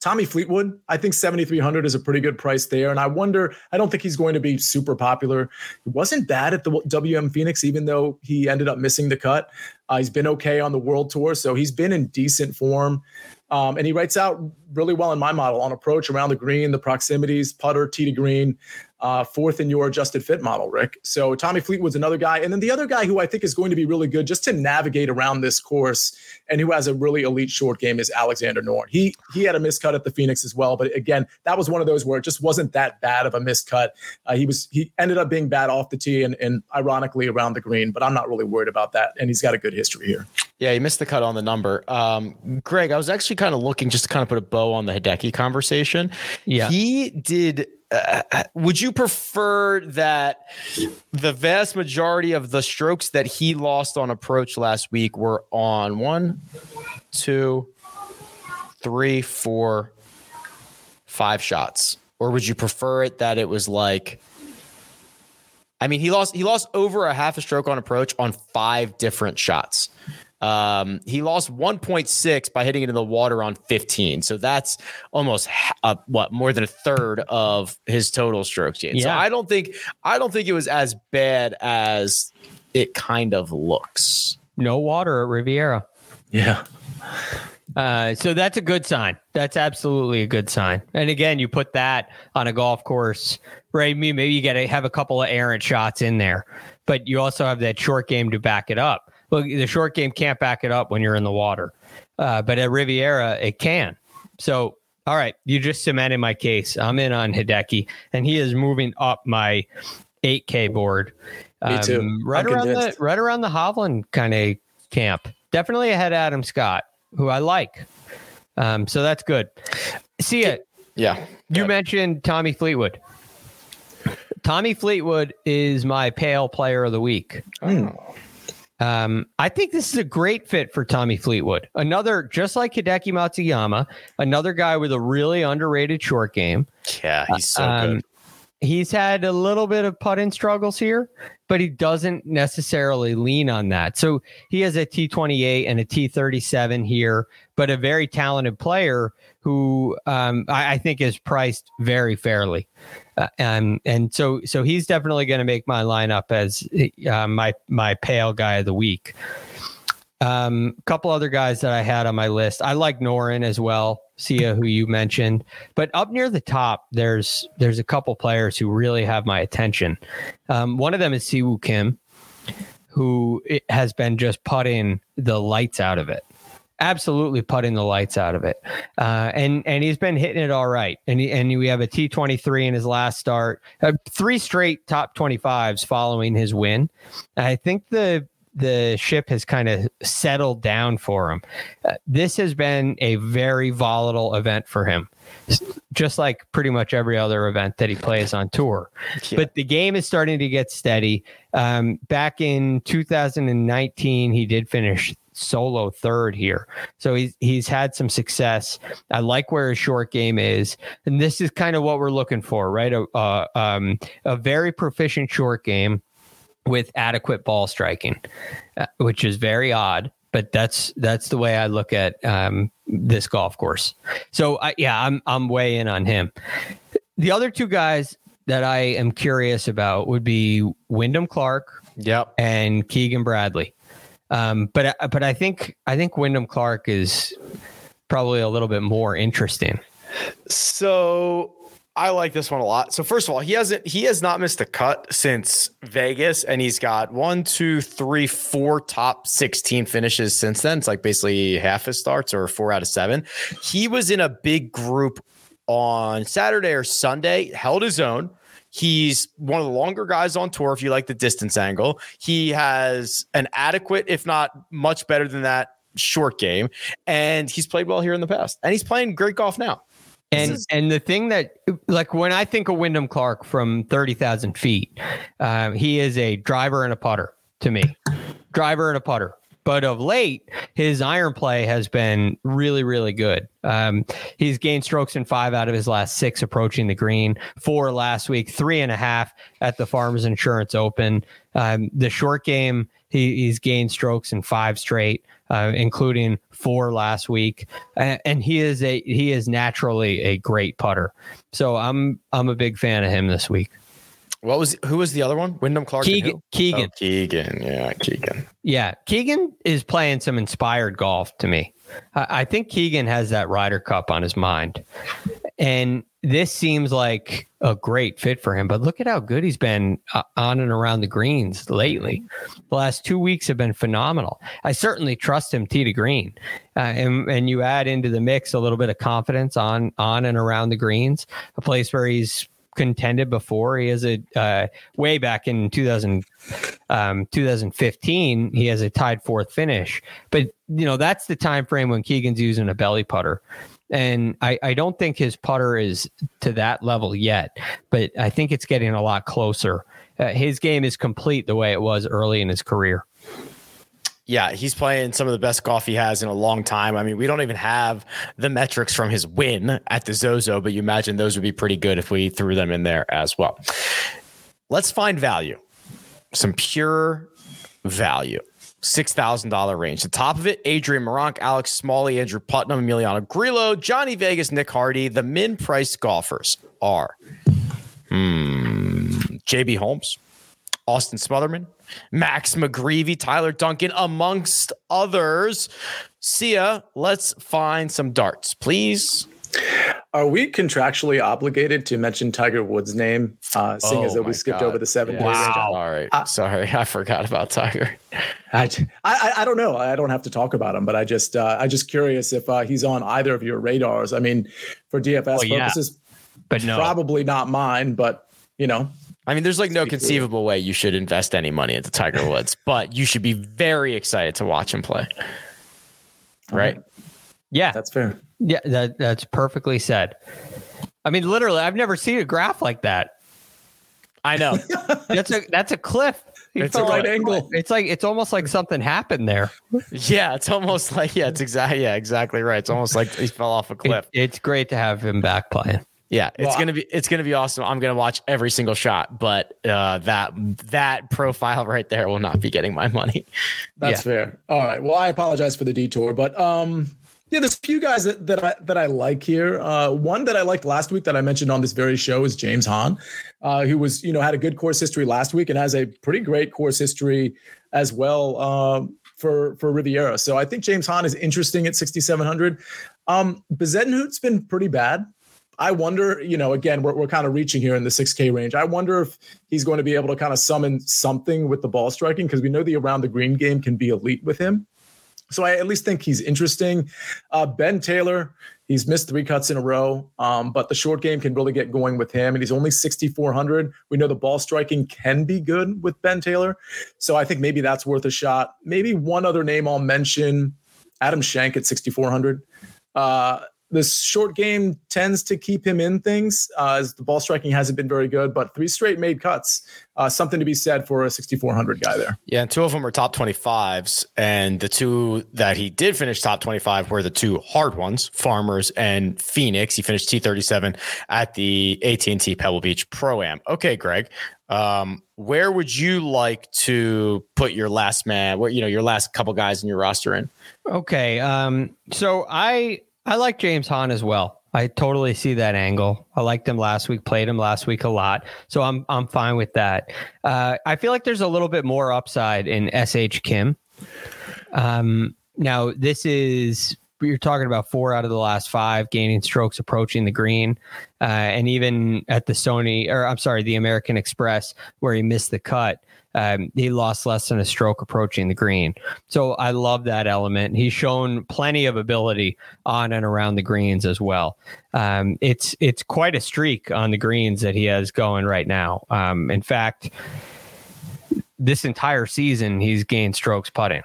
Tommy Fleetwood, I think 7,300 is a pretty good price there. And I wonder, I don't think he's going to be super popular. He wasn't bad at the WM Phoenix, even though he ended up missing the cut. Uh, he's been okay on the world tour. So he's been in decent form. Um, and he writes out really well in my model on approach around the green, the proximities, putter, tee to green uh, fourth in your adjusted fit model, Rick. So Tommy Fleetwood's another guy. And then the other guy who I think is going to be really good just to navigate around this course and who has a really elite short game is Alexander Noren. He he had a miscut at the Phoenix as well. But again, that was one of those where it just wasn't that bad of a miscut. Uh, he was he ended up being bad off the tee and, and ironically around the green, but I'm not really worried about that. And he's got a good history here. Yeah, he missed the cut on the number. Um, Greg, I was actually kind of looking just to kind of put a bow on the Hideki conversation. Yeah. He did. Uh, would you prefer that the vast majority of the strokes that he lost on approach last week were on one, two, three, four, five shots? Or would you prefer it that it was like I mean, he lost he lost over a half a stroke on approach on five different shots. Um, he lost 1.6 by hitting it in the water on 15. So that's almost uh, what more than a third of his total strokes gained. Yeah. So I don't think I don't think it was as bad as it kind of looks. No water at Riviera. Yeah. Uh, so that's a good sign. That's absolutely a good sign. And again, you put that on a golf course, right? Maybe you got to have a couple of errant shots in there, but you also have that short game to back it up. Well, the short game can't back it up when you're in the water, uh, but at Riviera it can. So, all right, you just cemented my case. I'm in on Hideki, and he is moving up my 8K board. Me too. Um, right I'm around the right around the Hovland kind of camp. Definitely ahead of Adam Scott, who I like. Um, so that's good. See it. Yeah. You mentioned Tommy Fleetwood. Tommy Fleetwood is my pale player of the week. Um, I think this is a great fit for Tommy Fleetwood. Another, just like Hideki Matsuyama, another guy with a really underrated short game. Yeah, he's so Um, good. He's had a little bit of putting struggles here, but he doesn't necessarily lean on that. So he has a T28 and a T37 here, but a very talented player who um, I, I think is priced very fairly. Uh, and so so he's definitely going to make my lineup as uh, my my pale guy of the week. Um, a couple other guys that I had on my list. I like Noren as well. Sia, who you mentioned, but up near the top, there's there's a couple players who really have my attention. Um, one of them is Siwoo Kim, who has been just putting the lights out of it. Absolutely putting the lights out of it, uh, and and he's been hitting it all right. And he, and we have a T twenty three in his last start, uh, three straight top twenty fives following his win. I think the the ship has kind of settled down for him. Uh, this has been a very volatile event for him, just like pretty much every other event that he plays on tour. But the game is starting to get steady. Um, back in 2019, he did finish solo third here, so he's he's had some success. I like where his short game is, and this is kind of what we're looking for, right? A uh, um, a very proficient short game with adequate ball striking, uh, which is very odd. But that's that's the way I look at um, this golf course. So I, yeah, I'm I'm way in on him. The other two guys that I am curious about would be Wyndham Clark, yep, and Keegan Bradley. Um, but I- but I think I think Wyndham Clark is probably a little bit more interesting. So I like this one a lot. So first of all, he hasn't he has not missed a cut since Vegas, and he's got one, two, three, four top 16 finishes since then. It's like basically half his starts or four out of seven. He was in a big group on Saturday or Sunday, held his own. He's one of the longer guys on tour if you like the distance angle. He has an adequate, if not much better than that, short game. And he's played well here in the past. And he's playing great golf now. And and the thing that like when I think of Wyndham Clark from thirty thousand feet, uh, he is a driver and a putter to me, driver and a putter. But of late, his iron play has been really, really good. Um, he's gained strokes in five out of his last six approaching the green, four last week, three and a half at the Farmers Insurance Open. Um, the short game, he, he's gained strokes in five straight, uh, including four last week, and, and he is a he is naturally a great putter. So I'm I'm a big fan of him this week. What was who was the other one? Wyndham Clark. Keegan. Keegan. Oh, Keegan. Yeah, Keegan. Yeah, Keegan is playing some inspired golf to me. I, I think Keegan has that Ryder Cup on his mind, and this seems like a great fit for him. But look at how good he's been uh, on and around the greens lately. The last two weeks have been phenomenal. I certainly trust him tee to green, uh, and and you add into the mix a little bit of confidence on on and around the greens, a place where he's contended before. He has a uh, way back in 2000, um, 2015. He has a tied fourth finish, but you know that's the time frame when Keegan's using a belly putter. And I, I don't think his putter is to that level yet, but I think it's getting a lot closer. Uh, his game is complete the way it was early in his career. Yeah, he's playing some of the best golf he has in a long time. I mean, we don't even have the metrics from his win at the Zozo, but you imagine those would be pretty good if we threw them in there as well. Let's find value, some pure value. $6,000 range. The top of it, Adrian Meronk, Alex Smalley, Andrew Putnam, Emiliano Grillo, Johnny Vegas, Nick Hardy. The min price golfers are hmm, JB Holmes, Austin Smotherman, Max McGreevy, Tyler Duncan, amongst others. Sia, let's find some darts, please. Are we contractually obligated to mention Tiger Woods' name, uh, seeing Oh as though we skipped God. over the seven Yeah. days? Sorry. Sorry. (laughs) I forgot about Tiger. I, I I don't know. I don't have to talk about him, but I just uh, I just curious if uh, he's on either of your radars. I mean, for DFS Well, yeah. purposes, but no, probably not mine. But you know, I mean, there's like no conceivable way you should invest any money into Tiger Woods, (laughs) but you should be very excited to watch him play. Right? Yeah, that's fair. Yeah, that that's perfectly said. I mean, literally, I've never seen a graph like that. I know. (laughs) that's a that's a cliff. He It's a right off a angle. It's like it's almost like something happened there. Yeah, it's almost like yeah, it's exactly yeah, exactly right. It's almost like he fell off a cliff. It- it's great to have him back playing. Yeah, it's Well, gonna be it's gonna be awesome. I'm gonna watch every single shot, but uh, that that profile (laughs) right there will not be getting my money. That's fair. All right. Well, I apologize for the detour, but um, yeah, there's a few guys that, that I that I like here. Uh, one that I liked last week that I mentioned on this very show is James Hahn, uh, who was you know had a good course history last week and has a pretty great course history as well um, for for Riviera. So I think James Hahn is interesting at 6,700. Um, Bezuidenhout's been pretty bad. I wonder, you know, again, we're, we're kind of reaching here in the 6K range. I wonder if he's going to be able to kind of summon something with the ball striking because we know the around the green game can be elite with him. So I at least think he's interesting. Uh, ben Taylor, he's missed three cuts in a row, um, but the short game can really get going with him. And he's only 6,400. We know the ball striking can be good with Ben Taylor. So I think maybe that's worth a shot. Maybe one other name I'll mention Adam Schenk at 6,400. Uh, the short game tends to keep him in things uh, as the ball striking hasn't been very good, but three straight made cuts. Uh, something to be said for a 6,400 guy there. Yeah, and two of them were top 25s. And the two that he did finish top 25 were the two hard ones, Farmers and Phoenix. He finished T37 at the AT&T Pebble Beach Pro-Am. Okay, Greg, um, where would you like to put your last man, what, you know, your last couple guys in your roster in? Okay. Um, so I I like James Hahn as well. I totally see that angle. I liked him last week, played him last week a lot. So I'm I'm fine with that. Uh, I feel like there's a little bit more upside in SH Kim. Um, now this is you're talking about four out of the last five gaining strokes approaching the green, uh, and even at the Sony or I'm sorry, the American Express where he missed the cut, um, he lost less than a stroke approaching the green. So I love that element. He's shown plenty of ability on and around the greens as well. Um, it's it's quite a streak on the greens that he has going right now. Um, in fact, this entire season he's gained strokes putting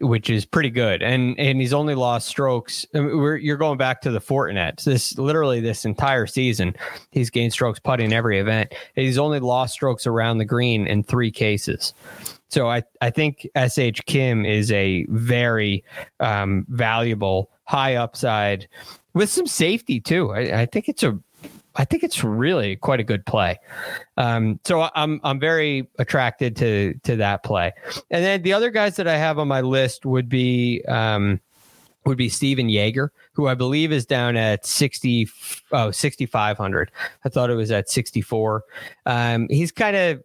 which is pretty good. And and he's only lost strokes. You're going back to the Fortinet. This literally this entire season, he's gained strokes putting every event. He's only lost strokes around the green in three cases. So I I think Sh Kim is a very um, valuable high upside with some safety too. I, I think it's a I think it's really quite a good play. Um, so I'm I'm very attracted to to that play. And then the other guys that I have on my list would be um, would be Stephan Jaeger, who I believe is down at 60 oh 6500. I thought it was at 64. Um, he's kind of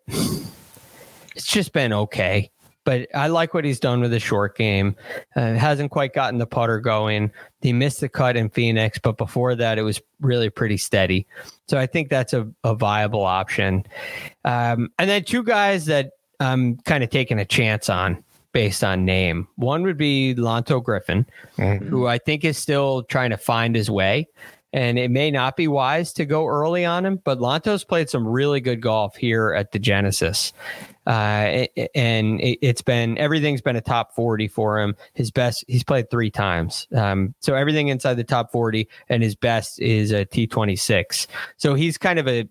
it's just been okay. But I like what he's done with the short game. Uh, hasn't quite gotten the putter going. He missed the cut in Phoenix, but before that, it was really pretty steady. So I think that's a, a viable option. Um, and then two guys that I'm kind of taking a chance on based on name. One would be Lanto Griffin, who I think is still trying to find his way. And it may not be wise to go early on him, but Lanto's played some really good golf here at the Genesis. Uh, and it, has been everything's been a top 40 for him. His best, he's played three times, um, so everything inside the top 40, and his best is a T26. So he's kind of a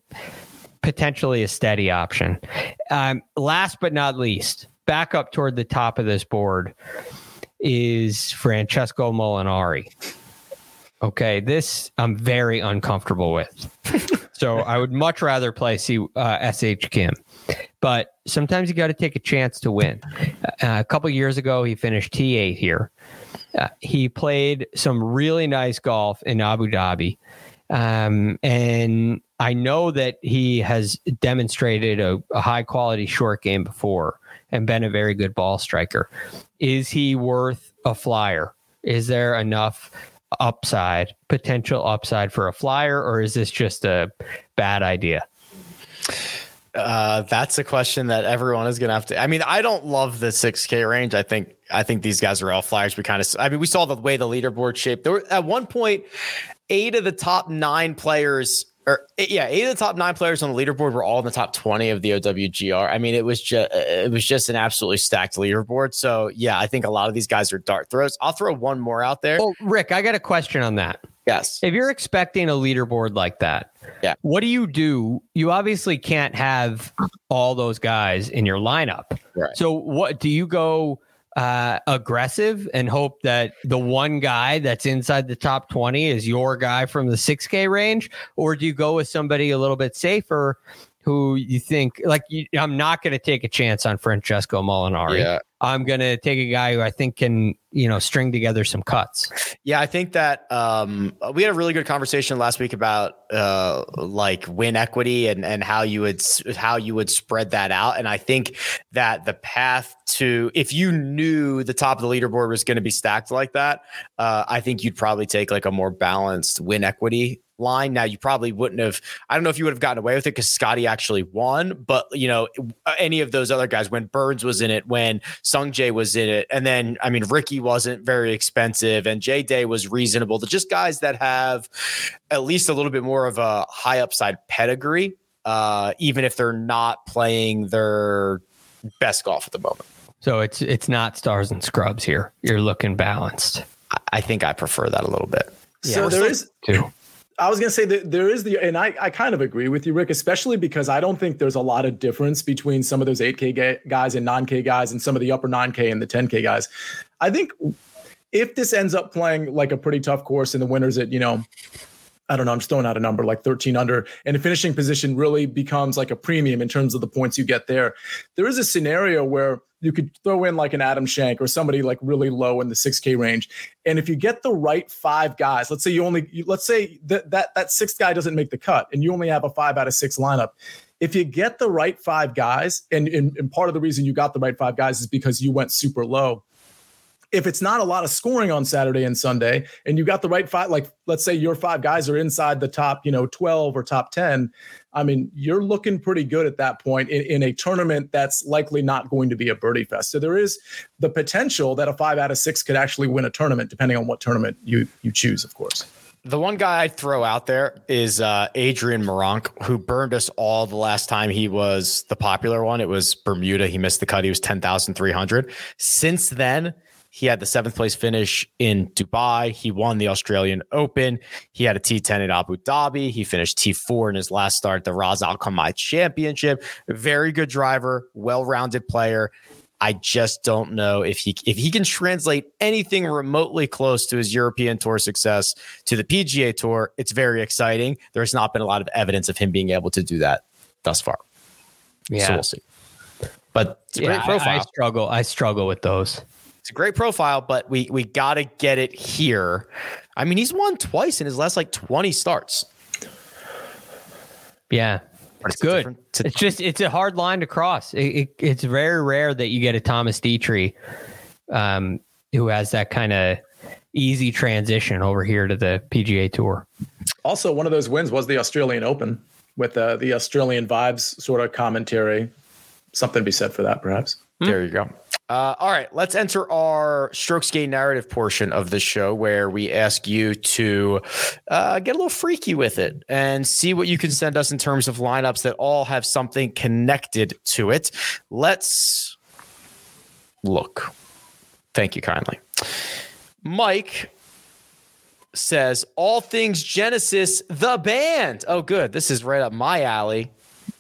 potentially a steady option. Um, last but not least, back up toward the top of this board is Francesco Molinari. Okay, this I'm very uncomfortable with. (laughs) so I would much rather play C, uh, SH Kim, but sometimes you got to take a chance to win. Uh, a couple years ago, he finished T8 here. Uh, he played some really nice golf in Abu Dhabi. Um, and I know that he has demonstrated a, a high quality short game before and been a very good ball striker. Is he worth a flyer? Is there enough upside, potential upside for a flyer, or is this just a bad idea? Uh, that's a question that everyone is going to have to. I mean, I don't love the 6K range. I think I think these guys are all flyers. We kind of. I mean, we saw the way the leaderboard shaped. There were at one point, eight of the top nine players or eh, yeah, eight of the top nine players on the leaderboard were all in the top twenty of the OWGR. I mean, it was just eh, eh, it was just an absolutely stacked leaderboard. So yeah, I think a lot of these guys are dart throws. I'll throw one more out there. Oh, Rick, I got a question on that. Yes. If you're expecting a leaderboard like that, yeah. What do you do? You obviously can't have all those guys in your lineup. Right. So what do you go? uh, aggressive and hope that the one guy that's inside the top 20 is your guy from the 6K range? Or do you go with somebody a little bit safer who you think, like, you, I'm not going to take a chance on Francesco Molinari? Yeah. I'm going to take a guy who I think can, you know, string together some cuts. Yeah, I think that um, we had a really good conversation last week about uh, like win equity and and how you would how you would spread that out. And I think that the path to if you knew the top of the leaderboard was going to be stacked like that, uh, I think you'd probably take like a more balanced win equity line. Now you probably wouldn't have. I don't know if you would have gotten away with it because Scotty actually won, but you know any of those other guys when Burns was in it, when Sungjae was in it, and then I mean Rickie wasn't very expensive, and J Day was reasonable. To just guys that have at least a little bit more of a high upside pedigree, uh, even if they're not playing their best golf at the moment. So it's it's not stars and scrubs here. You're looking balanced. I think I prefer that a little bit. Yeah, so there is too. I was going to say that there is the, and I, I kind of agree with you, Rick, especially because I don't think there's a lot of difference between some of those 8K guys and 9K guys and some of the upper 9K and the 10K guys. I think if this ends up playing like a pretty tough course and the winners at, you know, I don't know, I'm just throwing out a number like 13 under, and the finishing position really becomes like a premium in terms of the points you get there. There is a scenario where you could throw in like an Adam Schenk or somebody like really low in the 6K range. And if you get the right five guys, let's say you only, let's say that that, that sixth guy doesn't make the cut and you only have a five out of six lineup. If you get the right five guys, and, and, and part of the reason you got the right five guys is because you went super low if it's not a lot of scoring on Saturday and Sunday, and you got the right five, like let's say your five guys are inside the top, you know, 12 or top 10, I mean, you're looking pretty good at that point in, in a tournament that's likely not going to be a birdie fest. So there is the potential that a five out of six could actually win a tournament, depending on what tournament you you choose, of course. The one guy I'd throw out there is uh, Adrian Meronk, who burned us all the last time he was the popular one. It was Bermuda. He missed the cut. He was 10,300. Since then, he had the seventh place finish in Dubai. He won the Australian Open. He had a T10 at Abu Dhabi. He finished T4 in his last start, at the Ras Al Khaimah Championship. Very good driver, well rounded player. I just don't know if he if he can translate anything remotely close to his European Tour success to the PGA Tour. It's very exciting. There's not been a lot of evidence of him being able to do that thus far. Yeah, so we'll see. But yeah. I, I struggle. I struggle with those. It's a great profile, but we we got to get it here. I mean, he's won twice in his last like 20 starts. Yeah. It's, it's good. It's just it's a hard line to cross. It, it, it's very rare that you get a Thomas Detry um, who has that kind of easy transition over here to the PGA Tour. Also, one of those wins was the Australian Open with uh, the Australian vibes sort of commentary. Something to be said for that, perhaps. There you go. Uh, all right, let's enter our strokes gain narrative portion of the show where we ask you to uh, get a little freaky with it and see what you can send us in terms of lineups that all have something connected to it. Let's look. Thank you kindly. Mike says, All things Genesis, the band. Oh, good. This is right up my alley.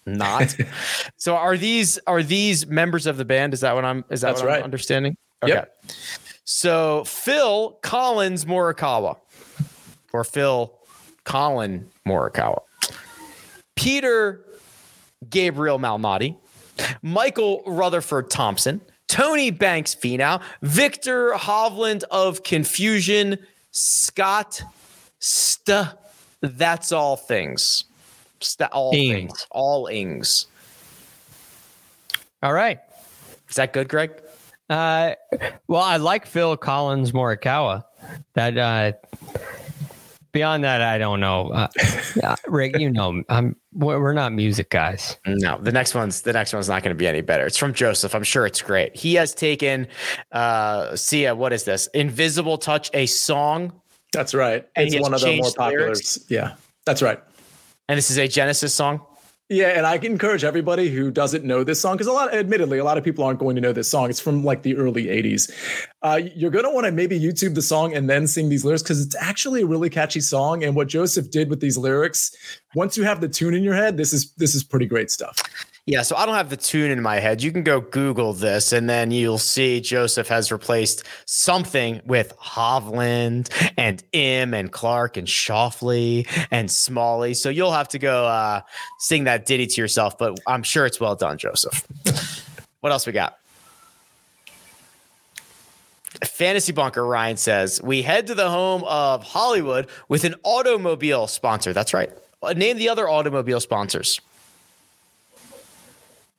Not. (laughs) so are these are these members of the band? Is that what I'm is that That's what right. I'm understanding? Okay. Yep. So Phil Collins Morikawa. Or Phil Colin Morikawa. Peter Gabriel Malnati. Michael Rutherford Thompson. Tony Banks Finau, Viktor Hovland of Confusion, Scott St. That's all things. St- all Ings. things. All ings. All right. Is that good, Greg? Uh, well, I like Phil Collins Morikawa. That uh, beyond that, I don't know. Uh, (laughs) yeah, Rick, you know, I'm we're we're not music guys. No, the next one's the next one's not going to be any better. It's from Joseph. I'm sure it's great. He has taken uh Sia, what is this? Invisible Touch, a song. That's right. And It's one of the more popular. lyrics? Yeah, that's right. And this is a Genesis song. Yeah, and I encourage everybody who doesn't know this song because a lot, admittedly, a lot of people aren't going to know this song. It's from like the early '80s. Uh, you're going to want to maybe YouTube the song and then sing these lyrics because it's actually a really catchy song. And what Joseph did with these lyrics, once you have the tune in your head, this is this is pretty great stuff. Yeah, so I don't have the tune in my head. You can go Google this, and then you'll see Joseph has replaced something with Hovland and Im and Clark and Schauffele and Smalley. So you'll have to go uh, sing that ditty to yourself, but I'm sure it's well done, Joseph. what else we got? Fantasy Bunker Ryan says we head to the home of Hollywood with an automobile sponsor. That's right. Uh, Name the other automobile sponsors.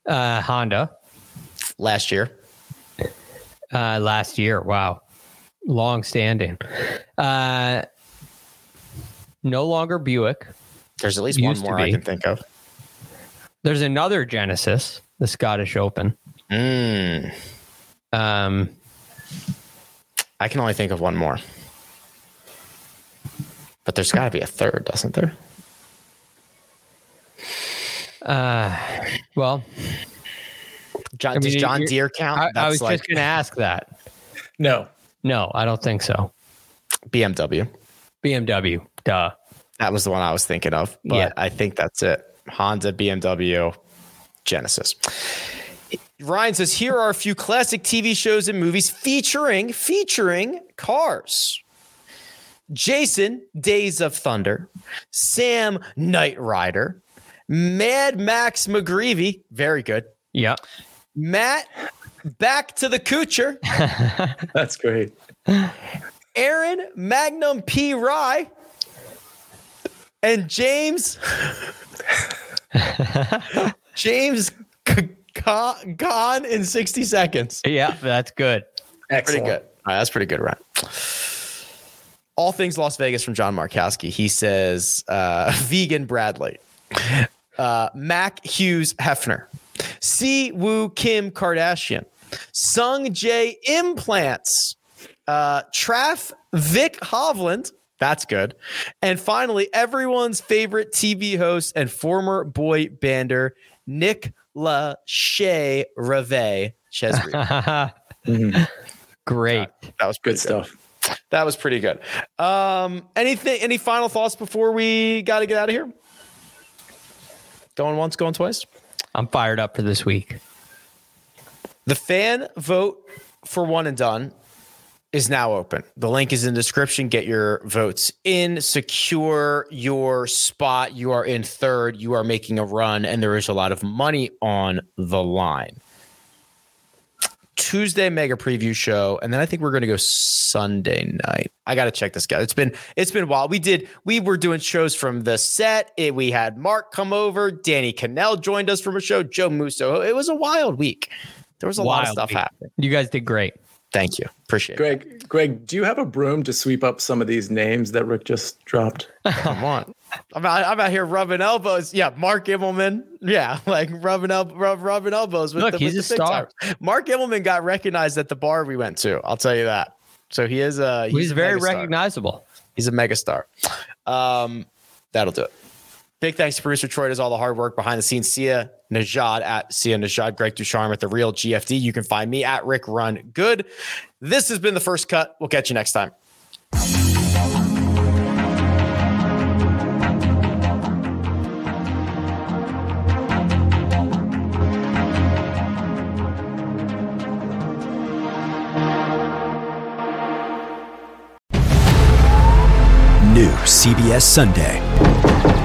Uh, Honda last year. Uh, last year. Wow. Long standing. Uh, no longer Buick. There's at least one Used more I can think of. There's another Genesis, the Scottish Open. Mm. Um, I can only think of one more. But there's got to be a third, doesn't there? Uh, well, John, I does John you're- Deere count? I, I was like just going to ask that. No, No, I don't think so. BMW. BMW. Duh. That was the one I was thinking of. But Yeah. I think that's it. Honda, BMW, Genesis. Ryan says, here are a few classic TV shows and movies featuring featuring cars. Jason, Days of Thunder, Sam, Knight Rider, Mad Max McGreevy, very good. Yeah. Matt, Back to the Kuchar, (laughs) That's great. Aaron, Magnum P. Rye, and James, (laughs) James G- Ga- Gone in 60 seconds. Yeah, that's good. Excellent. Pretty good. All right, that's pretty good, Ryan. All things Las Vegas from John Markowski. He says, uh, (laughs) vegan Bradley, uh, Mac Hughes Hefner, Si Woo Kim Kardashian, Sungjae Implants, uh, Traff Vic Hovland. That's good. And finally, everyone's favorite TV host and former boy bander, Nick Lachey Reve Chesry. (laughs) Great. That was Good stuff. That was pretty good. Um, anything? Any final thoughts before we got to get out of here? Going once, going twice. I'm fired up for this week. The fan vote for one and done is now open. The link is in the description. Get your votes in, secure your spot. You are in third. You are making a run, and there is a lot of money on the line. Tuesday mega preview show, and then I think we're going to go Sunday night. I got to check this guy. It's been it's been wild. We did we were doing shows from the set. It, we had Mark come over. Danny Cannell joined us from a show. Joe Musso. It was a wild week. There was a lot of stuff week. happening. You guys did great. Thank you. Appreciate it. Greg, Greg, do you have a broom to sweep up some of these names that Rick just dropped? (laughs) Come on. I'm out, I'm out here rubbing elbows. Yeah, Mark Immelman. Yeah, (laughs) like rubbing el- rub, rubbing elbows with Look, the, he's with a the star. timers. Mark Immelman got recognized at the bar we went to. I'll tell you that. So he is a He's, a very megastar. recognizable. He's a megastar. Um, that'll do it. Big thanks to producer Troy does all the hard work behind the scenes. Sia Nejad at Sia Nejad, Greg Ducharme at the Real GFD. You can find me at Rick Run Good. This has been the first cut. We'll catch you next time. New CBS Sunday.